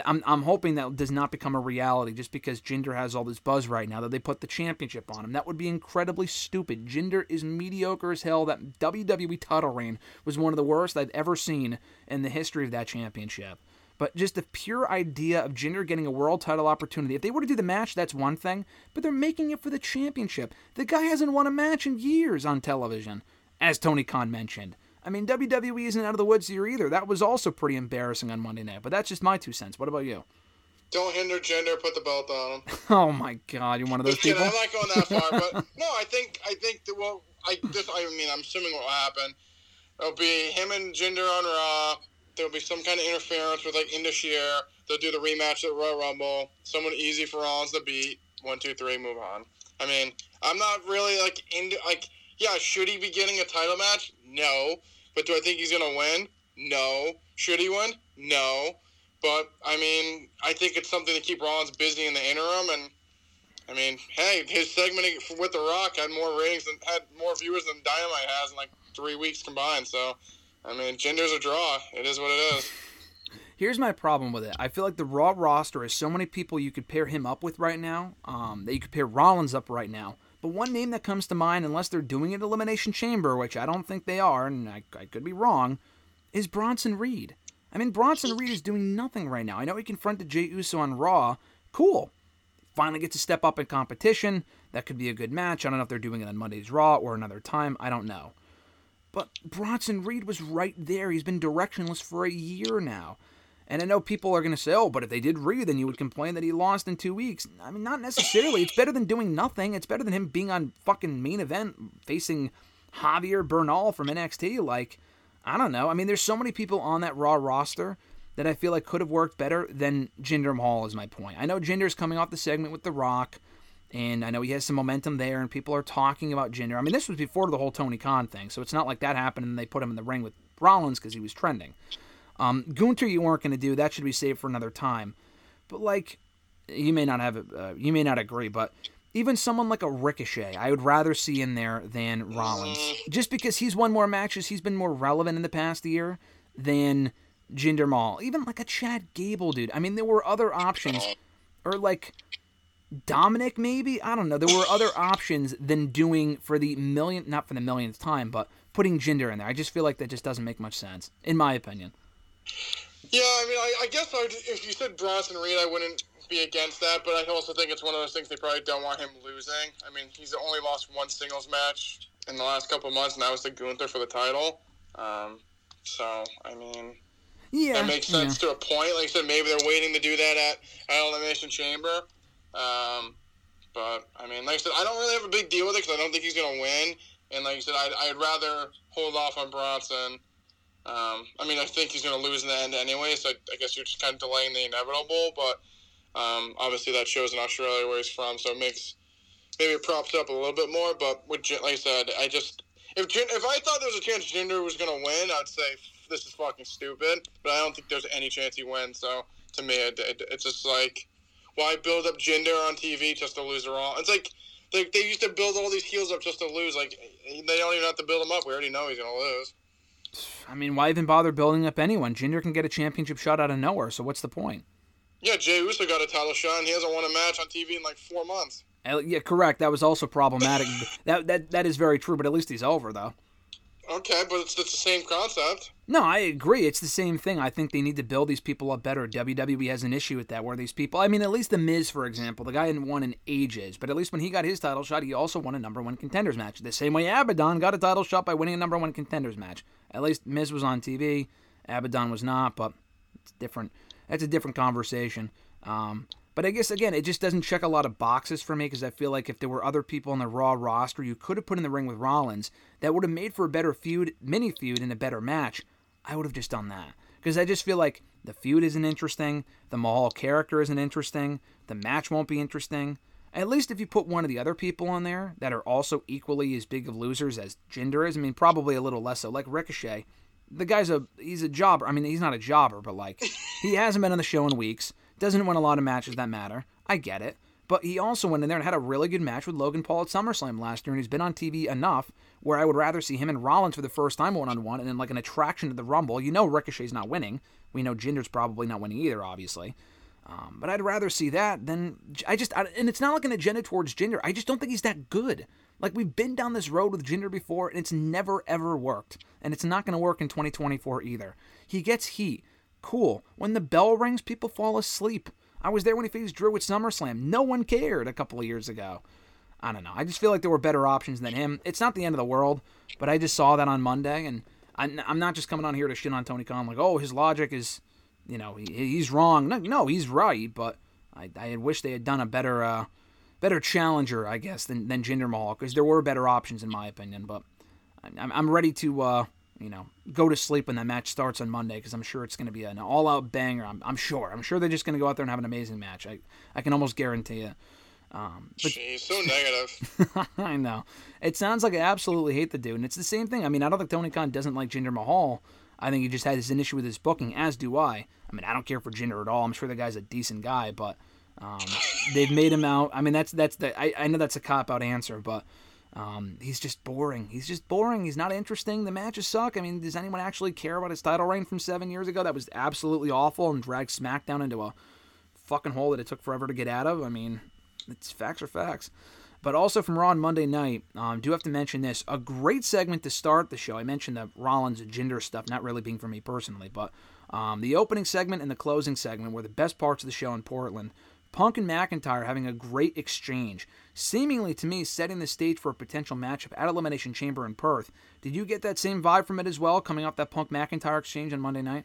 I'm, I'm hoping that does not become a reality just because Jinder has all this buzz right now that they put the championship on him. That would be incredibly stupid. Jinder is mediocre as hell. That WWE title reign was one of the worst I've ever seen in the history of that championship. But just the pure idea of Jinder getting a world title opportunity. If they were to do the match, that's one thing. But they're making it for the championship. The guy hasn't won a match in years on television, as Tony Khan mentioned. I mean, WWE isn't out of the woods here either. That was also pretty embarrassing on Monday night. But that's just my two cents. What about you? Don't hinder Jinder. Put the belt on him. oh my God, you're one of those Just kidding, people. I'm not going that far, but no, I think I think that well, I just I mean I'm assuming what will happen. It'll be him and Jinder on Raw. There'll be some kind of interference with like Indus They'll do the rematch at Royal Rumble. Someone easy for Rollins to beat. One, two, three, move on. I mean, I'm not really like into like yeah. Should he be getting a title match? No. But do I think he's gonna win? No. Should he win? No. But I mean, I think it's something to keep Rollins busy in the interim. And I mean, hey, his segment with The Rock had more ratings and had more viewers than Dynamite has in like three weeks combined. So, I mean, Jinder's a draw. It is what it is. Here's my problem with it. I feel like the Raw roster has so many people you could pair him up with right now, um, that you could pair Rollins up right now. But one name that comes to mind, unless they're doing an Elimination Chamber, which I don't think they are, and I, I could be wrong, is Bronson Reed. I mean, Bronson Reed is doing nothing right now. I know he confronted Jey Uso on Raw. Cool. Finally gets to step up in competition. That could be a good match. I don't know if they're doing it on Monday's Raw or another time. I don't know. But Bronson Reed was right there. He's been directionless for a year now. And I know people are going to say, oh, but if they did Reed, then you would complain that he lost in two weeks. I mean, not necessarily. It's better than doing nothing. It's better than him being on fucking main event facing Javier Bernal from NXT. Like, I don't know. I mean, there's so many people on that Raw roster that I feel like could have worked better than Jinder Mahal is my point. I know Jinder's coming off the segment with The Rock, and I know he has some momentum there, and people are talking about Jinder. I mean, this was before the whole Tony Khan thing, so it's not like that happened and they put him in the ring with Rollins because he was trending. Um, Gunther, you weren't going to do that; should be saved for another time. But like, you may not have, uh, you may not agree, but even someone like a Ricochet, I would rather see in there than Rollins, just because he's won more matches, he's been more relevant in the past year than Jinder Mahal. Even like a Chad Gable, dude. I mean, there were other options, or like Dominic, maybe. I don't know. There were other options than doing for the million, not for the millionth time, but putting Jinder in there. I just feel like that just doesn't make much sense, in my opinion. Yeah, I mean, I, I guess I would, if you said Bronson Reed, I wouldn't be against that, but I also think it's one of those things they probably don't want him losing. I mean, he's only lost one singles match in the last couple of months, and that was to Gunther for the title. Um, so, I mean, Yeah, that makes sense yeah. to a point. Like I said, maybe they're waiting to do that at, at Elimination Chamber. Um, but, I mean, like I said, I don't really have a big deal with it because I don't think he's going to win. And like I said, I'd, I'd rather hold off on Bronson. Um, I mean, I think he's going to lose in the end anyway, so I, I guess you're just kind of delaying the inevitable. But um, obviously, that shows in Australia where he's from, so it makes maybe it props up a little bit more. But with, like I said, I just if if I thought there was a chance Jinder was going to win, I'd say this is fucking stupid. But I don't think there's any chance he wins. So to me, it, it, it's just like why build up Jinder on TV just to lose her all? It's like they, they used to build all these heels up just to lose. Like they don't even have to build them up. We already know he's going to lose. I mean, why even bother building up anyone? Jinder can get a championship shot out of nowhere, so what's the point? Yeah, Jey Uso got a title shot, and he hasn't won a match on TV in like four months. Uh, Yeah, correct. That was also problematic. that that that is very true, but at least he's over though. Okay, but it's, it's the same concept. No, I agree. It's the same thing. I think they need to build these people up better. WWE has an issue with that, where these people. I mean, at least the Miz, for example, the guy hadn't won in ages, but at least when he got his title shot, he also won a number one contenders match. The same way Abaddon got a title shot by winning a number one contenders match. At least Miz was on TV, Abaddon was not, but it's different. That's a different conversation. Um, but I guess again, it just doesn't check a lot of boxes for me because I feel like if there were other people on the Raw roster you could have put in the ring with Rollins that would have made for a better feud, mini feud, and a better match, I would have just done that. Because I just feel like the feud isn't interesting, the Mahal character isn't interesting, the match won't be interesting. At least if you put one of the other people on there that are also equally as big of losers as Jinder is, I mean, probably a little less so, like Ricochet. The guy's a he's a jobber. I mean, he's not a jobber, but like he hasn't been on the show in weeks. Doesn't win a lot of matches that matter. I get it. But he also went in there and had a really good match with Logan Paul at SummerSlam last year, and he's been on TV enough where I would rather see him and Rollins for the first time one on one, and then like an attraction to the Rumble. You know Ricochet's not winning. We know Jinder's probably not winning either, obviously. Um, but I'd rather see that than I just I, and it's not like an agenda towards Jinder. I just don't think he's that good. Like we've been down this road with Jinder before, and it's never ever worked, and it's not going to work in 2024 either. He gets heat, cool. When the bell rings, people fall asleep. I was there when he faced Drew at SummerSlam. No one cared a couple of years ago. I don't know. I just feel like there were better options than him. It's not the end of the world, but I just saw that on Monday, and I'm not just coming on here to shit on Tony Khan like, oh, his logic is, you know, he's wrong. No, no, he's right, but I I wish they had done a better uh better challenger, I guess, than than Jinder Mahal because there were better options in my opinion. But I'm I'm ready to uh you know go to sleep when that match starts on Monday because I'm sure it's going to be an all out banger. I'm I'm sure. I'm sure they're just going to go out there and have an amazing match. I I can almost guarantee it. Um, but Jeez, so negative. I know. It sounds like I absolutely hate the dude, and it's the same thing. I mean, I don't think Tony Khan doesn't like Jinder Mahal. I think he just has an issue with his booking, as do I. I mean, I don't care for Jinder at all. I'm sure the guy's a decent guy, but um, they've made him out. I mean, that's that's the. I, I know that's a cop out answer, but um, he's just boring. He's just boring. He's not interesting. The matches suck. I mean, does anyone actually care about his title reign from seven years ago? That was absolutely awful and dragged SmackDown into a fucking hole that it took forever to get out of. I mean, it's facts are facts. But also from Raw on Monday night, um, do have to mention this. A great segment to start the show. I mentioned the Rollins Jinder stuff, not really being for me personally, but um, the opening segment and the closing segment were the best parts of the show in Portland. Punk and McIntyre having a great exchange, seemingly to me setting the stage for a potential matchup at Elimination Chamber in Perth. Did you get that same vibe from it as well, coming off that Punk McIntyre exchange on Monday night?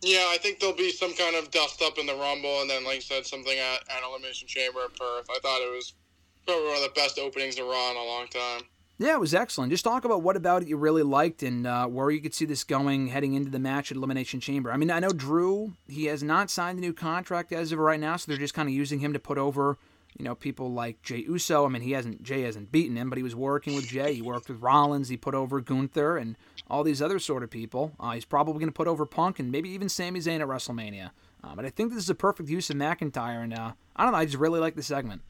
Yeah, I think there'll be some kind of dust up in the Rumble, and then, like you said, something at, at Elimination Chamber in Perth. I thought it was probably one of the best openings of Raw in a long time. Yeah, it was excellent. Just talk about what about it you really liked and uh, where you could see this going heading into the match at Elimination Chamber. I mean, I know Drew, he has not signed a new contract as of right now, so they're just kind of using him to put over, you know, people like Jey Uso. I mean, he hasn't Jey hasn't beaten him, but he was working with Jey. He worked with Rollins. He put over Gunther and all these other sort of people. Uh, he's probably going to put over Punk and maybe even Sami Zayn at WrestleMania. Uh, but I think this is a perfect use of McIntyre, and uh, I don't know. I just really like the segment.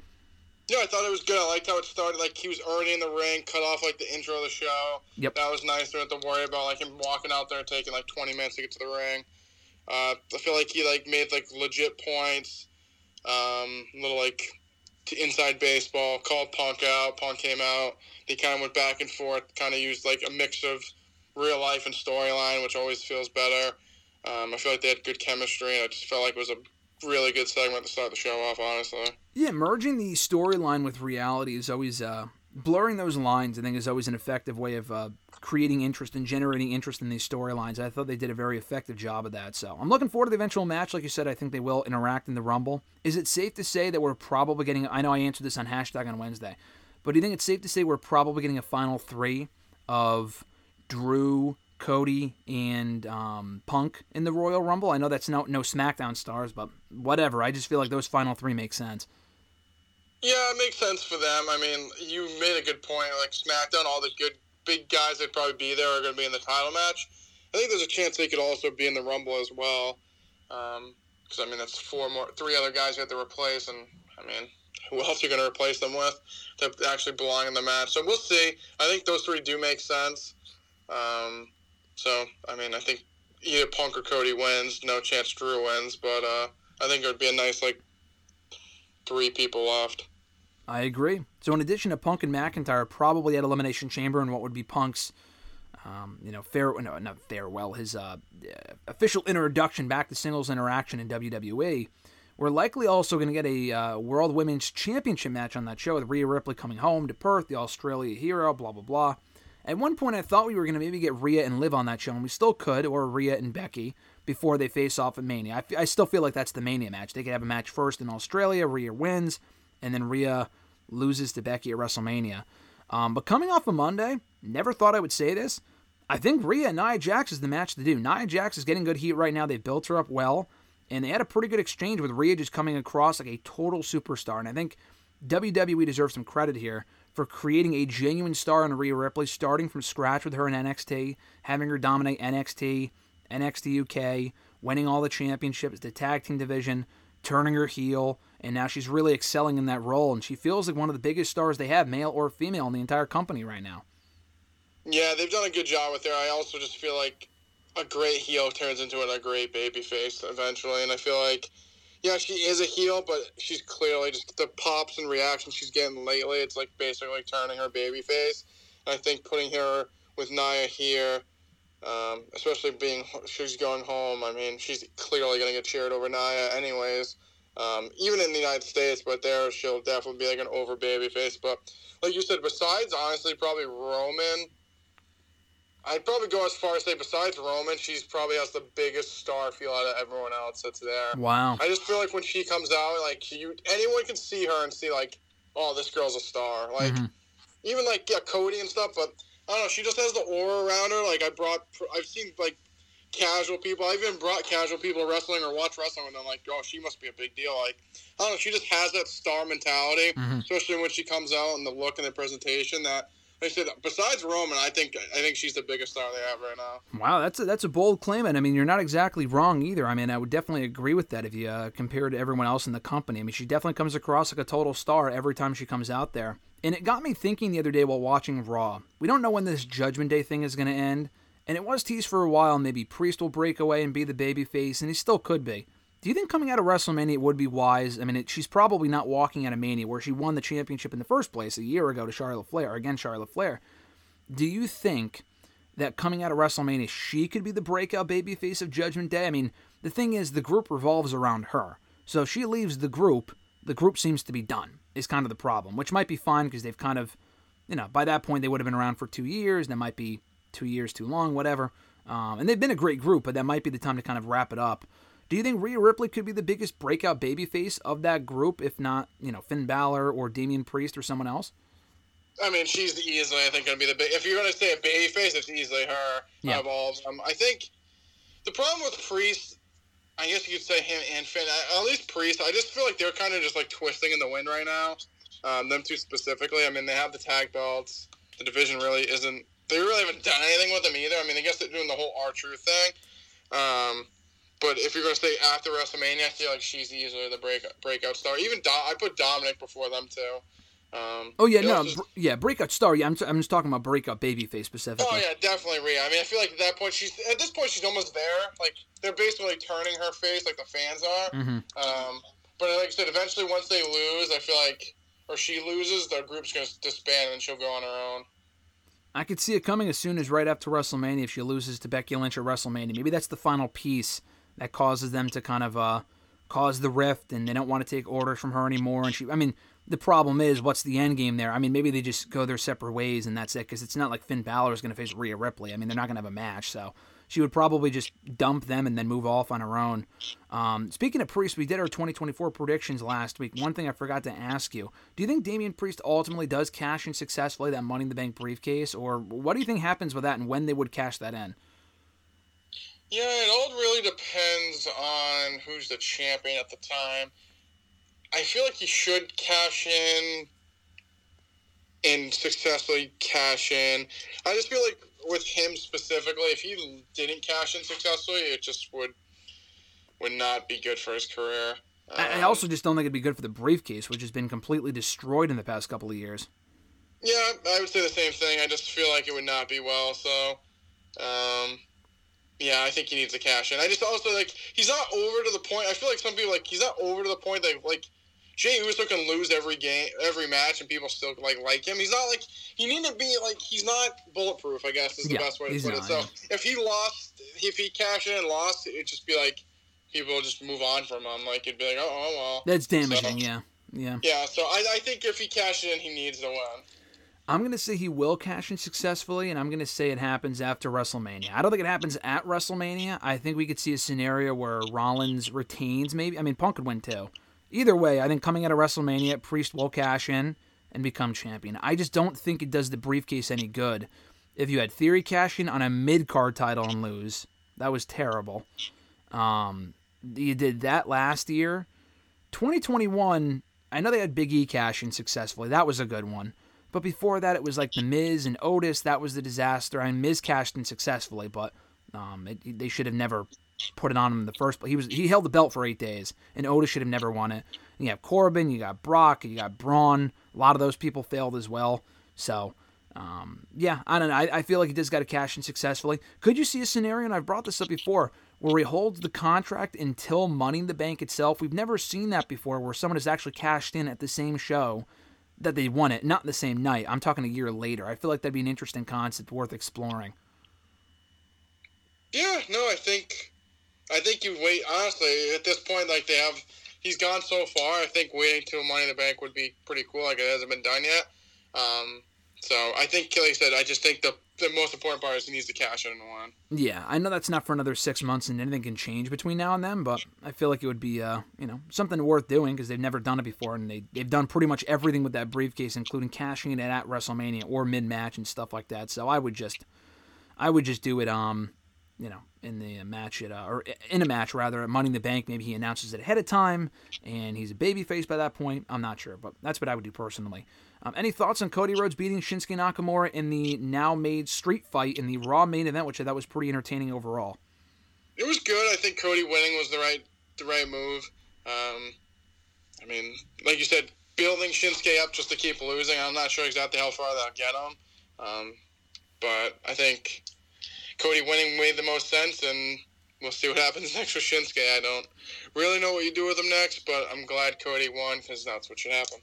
Yeah, I thought it was good. I liked how it started. Like he was already in the ring, cut off like the intro of the show. Yep. That was nice. Don't have to worry about like him walking out there and taking like 20 minutes to get to the ring. Uh, I feel like he like made like legit points. Um, little like to inside baseball. Called Punk out. Punk came out. They kind of went back and forth. Kind of used like a mix of real life and storyline, which always feels better. Um, I feel like they had good chemistry. And I just felt like it was a really good segment to start the show off. Honestly. Yeah, merging the storyline with reality is always uh, blurring those lines. I think is always an effective way of uh, creating interest and generating interest in these storylines. I thought they did a very effective job of that. So I'm looking forward to the eventual match. Like you said, I think they will interact in the Rumble. Is it safe to say that we're probably getting? I know I answered this on hashtag on Wednesday, but do you think it's safe to say we're probably getting a final three of Drew, Cody, and um, Punk in the Royal Rumble? I know that's no no SmackDown stars, but whatever. I just feel like those final three make sense. Yeah, it makes sense for them. I mean, you made a good point. Like SmackDown, all the good big guys that probably be there are going to be in the title match. I think there's a chance they could also be in the Rumble as well. Because I mean, that's four more, three other guys you have to replace, and I mean, who else are you going to replace them with to actually belong in the match? So we'll see. I think those three do make sense. Um, so I mean, I think either Punk or Cody wins. No chance Drew wins, but uh, I think it would be a nice like three people left. I agree. So, in addition to Punk and McIntyre, probably at Elimination Chamber and what would be Punk's, um, you know, fair no, not farewell, his uh, official introduction back to singles interaction in WWE, we're likely also going to get a uh, World Women's Championship match on that show with Rhea Ripley coming home to Perth, the Australia hero, blah blah blah. At one point, I thought we were going to maybe get Rhea and Liv on that show, and we still could, or Rhea and Becky before they face off at Mania. I, f- I still feel like that's the Mania match. They could have a match first in Australia, Rhea wins, and then Rhea loses to Becky at WrestleMania. Um, but coming off of Monday, never thought I would say this. I think Rhea and Nia Jax is the match to do. Nia Jax is getting good heat right now. They built her up well, and they had a pretty good exchange with Rhea just coming across like a total superstar. And I think WWE deserves some credit here for creating a genuine star in Rhea Ripley, starting from scratch with her in NXT, having her dominate NXT, NXT UK, winning all the championships, the tag team division, turning her heel, and now she's really excelling in that role. And she feels like one of the biggest stars they have, male or female, in the entire company right now. Yeah, they've done a good job with her. I also just feel like a great heel turns into a great baby face eventually, and I feel like yeah, she is a heel, but she's clearly just the pops and reactions she's getting lately. It's like basically turning her baby face. And I think putting her with Nia here, um, especially being she's going home. I mean, she's clearly going to get cheered over Nia, anyways. Um, even in the United States, but there she'll definitely be like an over baby face. But like you said, besides honestly, probably Roman. I'd probably go as far as say, besides Roman, she's probably has the biggest star feel out of everyone else that's there. Wow. I just feel like when she comes out, like you, anyone can see her and see like, oh, this girl's a star. Like, Mm-hmm. even like yeah, Cody and stuff. But I don't know, she just has the aura around her. Like I brought, I've seen like casual people. I've even brought casual people to wrestling or watch wrestling, and I'm like, oh, she must be a big deal. Like I don't know, she just has that star mentality, Mm-hmm. especially when she comes out and the look and the presentation that. I said, besides Roman, I think I think she's the biggest star they have right now. Wow, that's a, that's a bold claim, and I mean you're not exactly wrong either. I mean I would definitely agree with that if you uh, compare to everyone else in the company. I mean she definitely comes across like a total star every time she comes out there, and it got me thinking the other day while watching Raw. We don't know when this Judgment Day thing is going to end, and it was teased for a while. Maybe Priest will break away and be the babyface, and he still could be. Do you think coming out of WrestleMania would be wise? I mean, it, she's probably not walking out of Mania where she won the championship in the first place a year ago to Charlotte Flair against Charlotte Flair. Do you think that coming out of WrestleMania, she could be the breakout babyface of Judgment Day? I mean, the thing is, the group revolves around her. So if she leaves the group, the group seems to be done, is kind of the problem, which might be fine because they've kind of, you know, by that point they would have been around for two years. That might be two years too long, whatever. Um, and they've been a great group, but that might be the time to kind of wrap it up. Do you think Rhea Ripley could be the biggest breakout babyface of that group, if not, you know, Finn Balor or Damian Priest or someone else? I mean, she's easily, I think, going to be the big. If you're going to say a baby face, it's easily her Yeah. of all of them. I think the problem with Priest, I guess you could say him and Finn. At least Priest, I just feel like they're kind of just like twisting in the wind right now. Um, them two specifically. I mean, they have the tag belts. The division really isn't. They really haven't done anything with them either. I mean, I guess they're doing the whole R Truth thing. Um, but if you're going to say after WrestleMania, I feel like she's easily the break, breakout star. Even Do- I put Dominic before them too. Um, Oh yeah, no, br- yeah, breakout star. Yeah, I'm, I'm just talking about breakout babyface specifically. Oh yeah, definitely Rhea. I mean, I feel like at that point she's at this point she's almost there. Like they're basically turning her face, like the fans are. Mhm. Um, but like I said, eventually once they lose, I feel like or she loses, the group's gonna disband and she'll go on her own. I could see it coming as soon as right after WrestleMania if she loses to Becky Lynch at WrestleMania. Maybe that's the final piece that causes them to kind of uh, cause the rift, and they don't want to take orders from her anymore. And she, I mean, the problem is, what's the end game there? I mean, maybe they just go their separate ways, and that's it. Because it's not like Finn Balor is going to face Rhea Ripley. I mean, they're not going to have a match, so she would probably just dump them and then move off on her own. Um, speaking of Priest, we did our 2024 predictions last week. One thing I forgot to ask you: Do you think Damian Priest ultimately does cash in successfully that Money in the Bank briefcase, or what do you think happens with that, and when they would cash that in? Yeah, it all really depends on who's the champion at the time. I feel like he should cash in and successfully cash in. I just feel like with him specifically, if he didn't cash in successfully, it just would would not be good for his career. I, I Um, also just don't think it'd be good for the briefcase, which has been completely destroyed in the past couple of years. Yeah, I would say the same thing. I just feel like it would not be well. So, um, yeah, I think he needs to cash in. I just also like he's not over to the point. I feel like some people like he's not over to the point that like Jey Uso can lose every game, every match, and people still like like him. He's not like he need to be like he's not bulletproof. I guess is the Yeah, best way to put not, it. So yeah. if he lost, if he cashed in and lost, it'd just be like people would just move on from him. Like it'd be like, oh, oh well. That's damaging, So- yeah. Yeah. Yeah, so I, I think if he cashed in, he needs to win. I'm going to say he will cash in successfully, and I'm going to say it happens after WrestleMania. I don't think it happens at WrestleMania. I think we could see a scenario where Rollins retains, maybe. I mean, Punk could win too. Either way, I think coming out of WrestleMania, Priest will cash in and become champion. I just don't think it does the briefcase any good. If you had Theory cash in on a mid card title and lose, that was terrible. Um, you did that last year. 2021, I know they had Big E cash in successfully. That was a good one. But before that, it was like The Miz and Otis. That was the disaster. I mean, Miz cashed in successfully, but um, it, they should have never put it on him in the first place. He was he held the belt for eight days, and Otis should have never won it. And you have Corbin, you got Brock, you got Braun. A lot of those people failed as well. So, um, yeah, I don't know. I, I feel like he just got to cash in successfully. Could you see a scenario, and I've brought this up before, where he holds the contract until Money in the Bank itself? We've never seen that before, where someone has actually cashed in at the same show that they won it, not the same night. I'm talking a year later. I feel like that'd be an interesting concept worth exploring. Yeah, no, I think, I think you wait. Honestly, at this point, like they have, he's gone so far. I think waiting till Money in the Bank would be pretty cool. Like it hasn't been done yet. Um, so I think, I said, I just think the the most important part is he needs to cash in one. Yeah, I know that's not for another six months, and anything can change between now and then. But I feel like it would be, uh, you know, something worth doing because they've never done it before, and they they've done pretty much everything with that briefcase, including cashing it at WrestleMania or mid match and stuff like that. So I would just, I would just do it, um, you know, in the match at, uh, or in a match rather at Money in the Bank. Maybe he announces it ahead of time, and he's a babyface by that point. I'm not sure, but that's what I would do personally. Um, any thoughts on Cody Rhodes beating Shinsuke Nakamura in the now made street fight in the Raw main event, which I thought was pretty entertaining overall? It was good. I think Cody winning was the right the right move. Um, I mean, like you said, building Shinsuke up just to keep losing. I'm not sure exactly how far that'll get him, um, but I think Cody winning made the most sense, and we'll see what happens next with Shinsuke. I don't really know what you do with him next, but I'm glad Cody won because that's what should happen.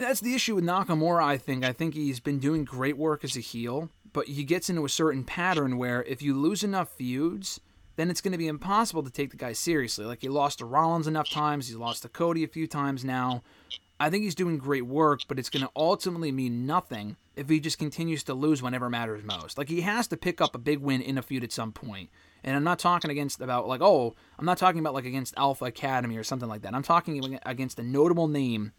That's the issue with Nakamura, I think. I think he's been doing great work as a heel, but he gets into a certain pattern where if you lose enough feuds, then it's going to be impossible to take the guy seriously. Like he lost to Rollins enough times, he's lost to Cody a few times now. I think he's doing great work, but it's going to ultimately mean nothing if he just continues to lose whenever matters most. Like he has to pick up a big win in a feud at some point. And I'm not talking against about like oh, I'm not talking about like against Alpha Academy or something like that. I'm talking against a notable name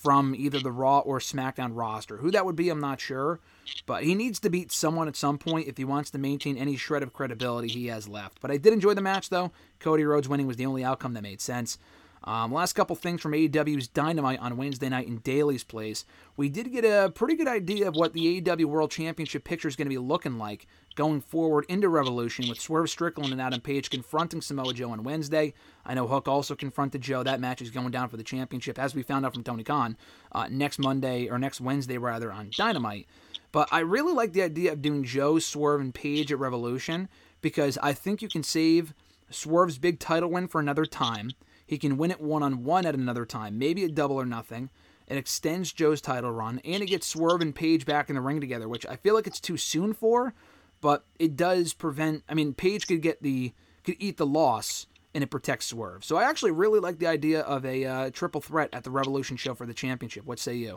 from either the Raw or SmackDown roster. Who that would be, I'm not sure, but he needs to beat someone at some point if he wants to maintain any shred of credibility he has left. But I did enjoy the match, though. Cody Rhodes winning was the only outcome that made sense. Um, last couple things from AEW's Dynamite on Wednesday night in Daily's Place. We did get a pretty good idea of what the AEW World Championship picture is going to be looking like going forward into Revolution with Swerve Strickland and Adam Page confronting Samoa Joe on Wednesday. I know Hook also confronted Joe. That match is going down for the championship, as we found out from Tony Khan, uh, next Monday, or next Wednesday rather, on Dynamite. But I really like the idea of doing Joe, Swerve, and Page at Revolution because I think you can save Swerve's big title win for another time. He can win it one on one at another time, maybe a double or nothing. It extends Joe's title run, and it gets Swerve and Page back in the ring together, which I feel like it's too soon for, but it does prevent. I mean, Page could get the could eat the loss, and it protects Swerve. So I actually really like the idea of a uh, triple threat at the Revolution show for the championship. What say you?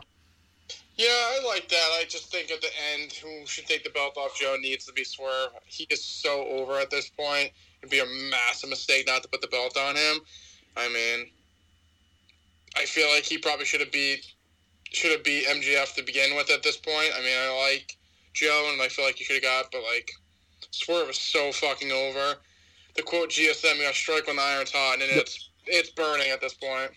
Yeah, I like that. I just think at the end, who should take the belt off Joe needs to be Swerve. He is so over at this point. It'd be a massive mistake not to put the belt on him. I mean, I feel like he probably should have beat should have beat MJF to begin with at this point. I mean, I like Joe, and I feel like you should have got, but like Swerve is so fucking over. The quote GSM, you got strike when the iron's hot, and it's it's burning at this point.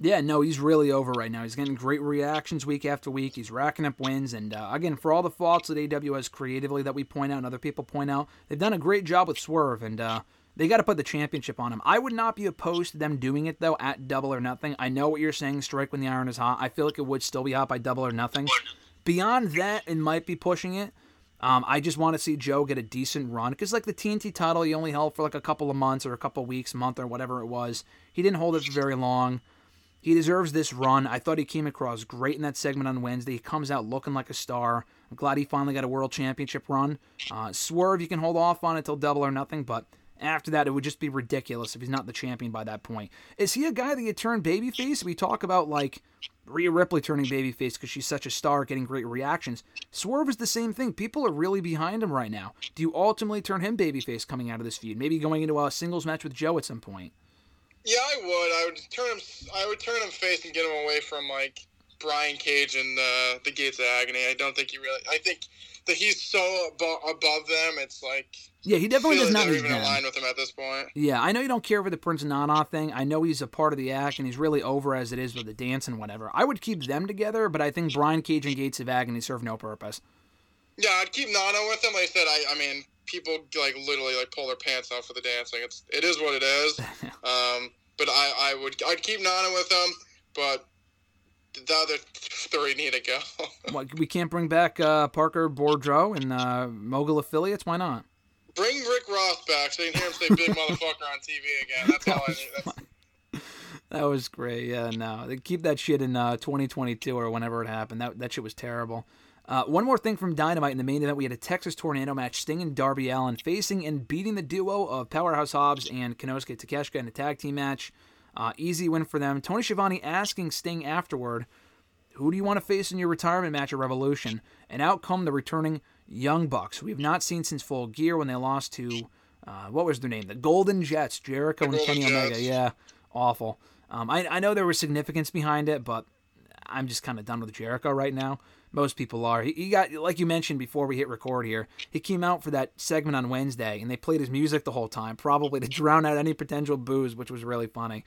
Yeah, no, he's really over right now. He's getting great reactions week after week. He's racking up wins, and uh, again, for all the faults that AEW has creatively that we point out and other people point out, they've done a great job with Swerve, and uh, they got to put the championship on him. I would not be opposed to them doing it though at Double or Nothing. I know what you're saying, strike when the iron is hot. I feel like it would still be hot by Double or Nothing. Beyond that, it might be pushing it. Um, I just want to see Joe get a decent run because, like the TNT title, he only held for like a couple of months or a couple of weeks, month or whatever it was. He didn't hold it for very long. He deserves this run. I thought he came across great in that segment on Wednesday. He comes out looking like a star. I'm glad he finally got a world championship run. Uh, Swerve, you can hold off on until double or nothing, but after that, it would just be ridiculous if he's not the champion by that point. Is he a guy that you turn babyface? We talk about like Rhea Ripley turning babyface because she's such a star, getting great reactions. Swerve is the same thing. People are really behind him right now. Do you ultimately turn him babyface coming out of this feud? Maybe going into a singles match with Joe at some point. Yeah, I would. I would turn him. I would turn him face and get him away from like Brian Cage and uh, the Gates of Agony. I don't think he really. I think that he's so abo- above them. It's like Yeah, he definitely does not need even them. aligned with him at this point. Yeah, I know you don't care for the Prince Nana thing. I know he's a part of the act and he's really over as it is with the dance and whatever. I would keep them together, but I think Brian Cage and Gates of Agony serve no purpose. Yeah, I'd keep Nana with him. Like I said, I, I mean, people like literally like pull their pants off for the dancing. It's it is what it is. um, but I, I would I'd keep Nana with him, but the other three need to go. We can't bring back uh, Parker Boudreaux and uh, Mogul affiliates. Why not? Bring Rick Ross back so you can hear him say "big motherfucker" on TV again. That's all I need. That's, That was great. Yeah, no, they keep that shit in uh, 2022 or whenever it happened. That that shit was terrible. Uh, one more thing from Dynamite in the main event, we had a Texas Tornado match: Sting and Darby Allin facing and beating the duo of Powerhouse Hobbs and Konosuke Takeshita in a tag team match. Uh, easy win for them. Tony Schiavone asking Sting afterward, "Who do you want to face in your retirement match at Revolution?" And out come the returning Young Bucks, who we've not seen since Full Gear when they lost to uh, what was their name? The Golden Jets, Jericho and Kenny Omega. Yeah, awful. Um, I, I know there was significance behind it, but I'm just kind of done with Jericho right now. Most people are. He, he got, like you mentioned before we hit record here, he came out for that segment on Wednesday, and they played his music the whole time, probably to drown out any potential boos, which was really funny.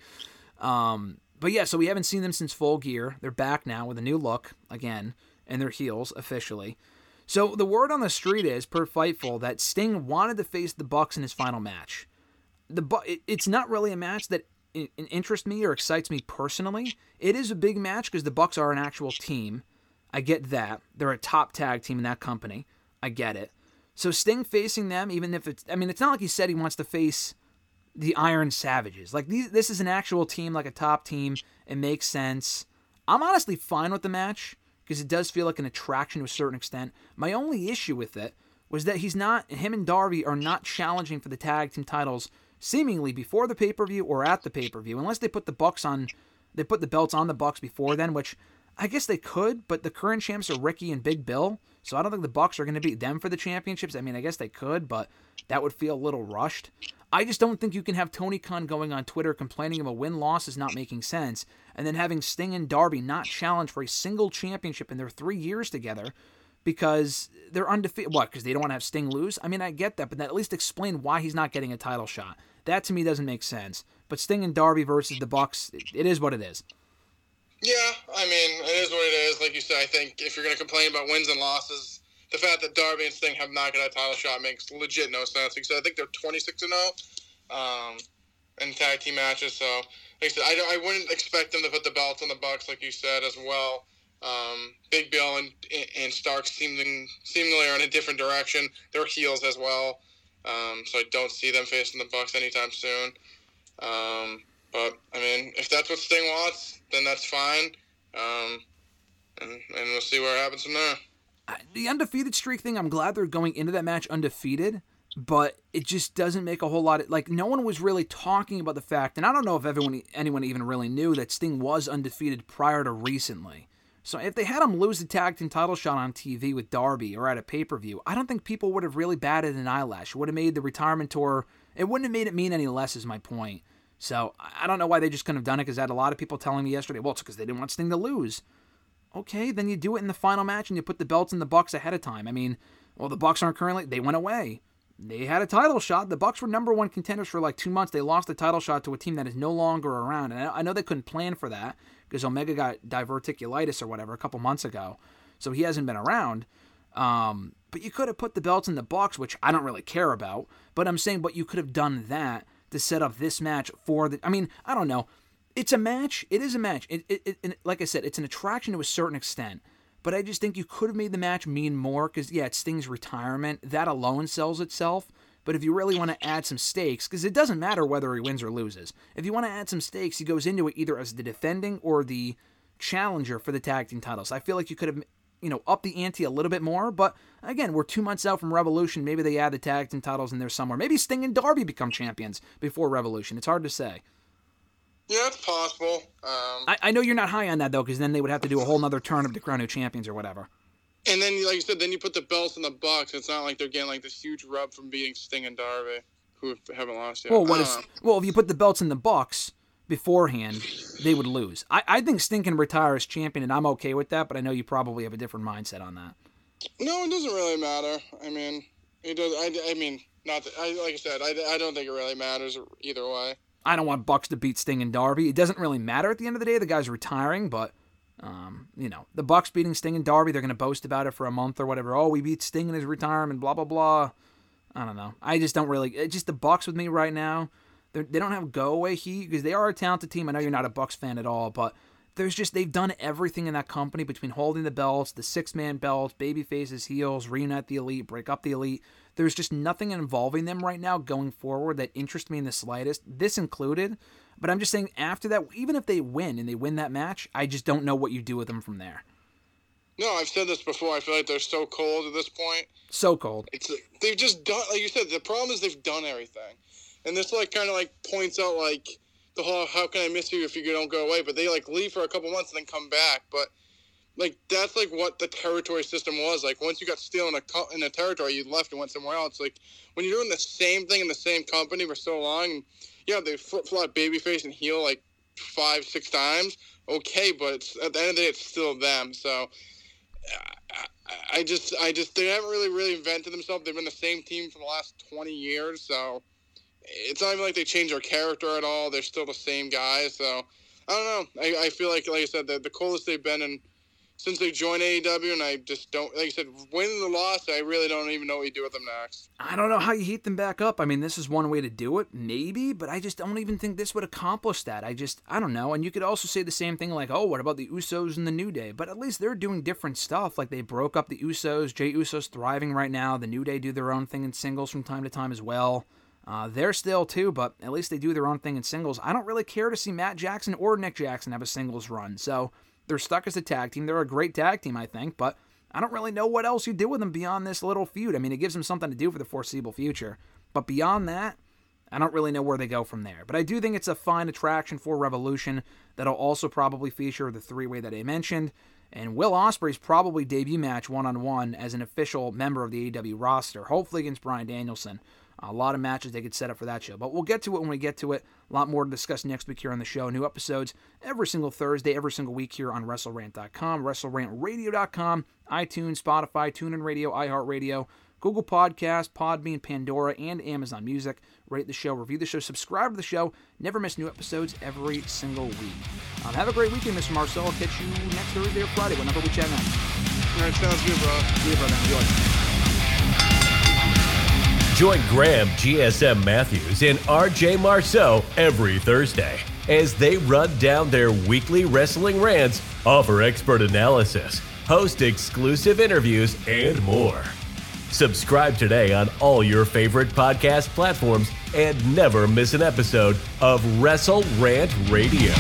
Um, but yeah, so we haven't seen them since Full Gear. They're back now with a new look again, and their heels officially. So the word on the street is, per Fightful, that Sting wanted to face the Bucks in his final match. The Bu- it's not really a match that in, in interests me or excites me personally. It is a big match because the Bucks are an actual team. I get that they're a top tag team in that company. I get it. So Sting facing them, even if it's, I mean, it's not like he said he wants to face the Iron Savages. Like these, this is an actual team, like a top team. It makes sense. I'm honestly fine with the match because it does feel like an attraction to a certain extent. My only issue with it was that he's not, him and Darby are not challenging for the tag team titles seemingly before the pay per view or at the pay per view, unless they put the Bucks on, they put the belts on the Bucks before then, which I guess they could, but the current champs are Ricky and Big Bill, So I don't think the Bucks are going to beat them for the championships. I mean, I guess they could, but that would feel a little rushed. I just don't think you can have Tony Khan going on Twitter complaining of a win loss is not making sense, and then having Sting and Darby not challenge for a single championship in their three years together because they're undefeated. What? Because they don't want to have Sting lose? I mean, I get that, but that at least explain why he's not getting a title shot. That to me doesn't make sense. But Sting and Darby versus the Bucks, it is what it is. Yeah, I mean, it is what it is. Like you said, I think if you're going to complain about wins and losses, the fact that Darby and Sting have not got a title shot makes legit no sense. Because I think they're 26 and 0 um, in tag team matches. So, like I said, I, I wouldn't expect them to put the belts on the Bucks, like you said as well. Um, Big Bill and, and Stark seeming, seemingly are in a different direction. They're heels as well. Um, so I don't see them facing the Bucks anytime soon. Um, but I mean, if that's what Sting wants, then that's fine. Um, and, and we'll see what happens from there. The undefeated streak thing, I'm glad they're going into that match undefeated, but it just doesn't make a whole lot of like no one was really talking about the fact, and I don't know if everyone anyone even really knew that Sting was undefeated prior to recently. So if they had him lose the tag team title shot on TV with Darby or at a pay per view, I don't think people would have really batted an eyelash. It would have made the retirement tour. It wouldn't have made it mean any less. Is my point. So I don't know why they just couldn't have done it because I had a lot of people telling me yesterday, well, it's because they didn't want Sting to lose. Okay, then you do it in the final match and you put the belts in the Bucks ahead of time. I mean, well, the Bucks aren't currently. They went away. They had a title shot. The Bucks were number one contenders for like two months. They lost the title shot to a team that is no longer around, and I know they couldn't plan for that because Omega got diverticulitis or whatever a couple months ago, so he hasn't been around. Um, but you could have put the belts in the Bucks, which I don't really care about. But I'm saying, but you could have done that to set up this match for the. I mean, I don't know. It's a match. It is a match. It, it, it, like I said, it's an attraction to a certain extent. But I just think you could have made the match mean more because, yeah, it's Sting's retirement. That alone sells itself. But if you really want to add some stakes, because it doesn't matter whether he wins or loses, if you want to add some stakes, he goes into it either as the defending or the challenger for the tag team titles. I feel like you could have, you know, up the ante a little bit more. But again, we're two months out from Revolution. Maybe they add the tag team titles in there somewhere. Maybe Sting and Darby become champions before Revolution. It's hard to say. Yeah, it's possible. Um, I, I know you're not high on that though, because then they would have to do a whole other of the crown new champions or whatever. And then, like you said, then you put the belts in the Bucks. It's not like they're getting like this huge rub from beating Sting and Darby, who haven't lost yet. Well, what is, well, if you put the belts in the Bucks beforehand, they would lose. I, I think Sting can retire as champion, and I'm okay with that. But I know you probably have a different mindset on that. No, it doesn't really matter. I mean, it does. I, I mean, not that, I, like I said, I, I don't think it really matters either way. I don't want Bucks to beat Sting and Darby. It doesn't really matter at the end of the day. The guy's retiring, but um, you know, the Bucks beating Sting and Darby, they're going to boast about it for a month or whatever. Oh, we beat Sting in his retirement, blah blah blah. I don't know. I just don't really. It's just the Bucks with me right now. They're, they do not have go away heat because they are a talented team. I know you're not a Bucks fan at all, but there's just they've done everything in that company between holding the belts, the six man belts, baby faces, heels, reunite the elite, break up the elite. There's just nothing involving them right now going forward that interests me in the slightest. This included. But I'm just saying, after that, even if they win and they win that match, I just don't know what you do with them from there. No, I've said this before. I feel like they're so cold at this point. So cold. It's they've just done like you said. The problem is they've done everything, and this like kind of like points out like the whole "how can I miss you if you don't go away?" But they like leave for a couple months and then come back. But like that's like what the territory system was. Like once you got still in a in a territory, you left and went somewhere else. Like when you're doing the same thing in the same company for so long and yeah, they flip flop babyface and heel like five, six times. Okay, but at the end of the day, it's still them. So uh, I, I just, I just, they haven't really, really invented themselves. They've been the same team for the last 20 years. So it's not even like they changed their character at all. They're still the same guys. So I don't know. I, I feel like, like I said, the, the coldest they've been in since they joined AEW, and I just don't, like I said, win the loss, I really don't even know what you do with them next. I don't know how you heat them back up. I mean, this is one way to do it, maybe, but I just don't even think this would accomplish that. I just, I don't know. And you could also say the same thing like, oh, what about the Usos and the New Day? But at least they're doing different stuff. Like they broke up the Usos. Jey Uso's thriving right now. The New Day do their own thing in singles from time to time as well. Uh, they're still too, but at least they do their own thing in singles. I don't really care to see Matt Jackson or Nick Jackson have a singles run. So they're stuck as a tag team. They're a great tag team, I think, but I don't really know what else you do with them beyond this little feud. I mean, it gives them something to do for the foreseeable future. But beyond that, I don't really know where they go from there. But I do think it's a fine attraction for Revolution that'll also probably feature the three way that I mentioned. and Will Ospreay's probably debut match one on one as an official member of the AEW roster, hopefully against Bryan Danielson. A lot of matches they could set up for that show. But we'll get to it when we get to it. A lot more to discuss next week here on the show. New episodes every single Thursday, every single week here on WrestleRant.com, WrestleRantRadio.com, iTunes, Spotify, TuneIn Radio, iHeartRadio, Google Podcast, Podbean, Pandora, and Amazon Music. Rate the show, review the show, subscribe to the show. Never miss new episodes every single week. Um, have a great weekend, Mr. Marcel. I'll catch you next Thursday or Friday, whenever we chat next. All right, sounds good, bro. See you, brother. Enjoy. Join Graham GSM Matthews and RJ Marceau every Thursday as they run down their weekly wrestling rants, offer expert analysis, host exclusive interviews, and more. Subscribe today on all your favorite podcast platforms and never miss an episode of Wrestle Rant Radio.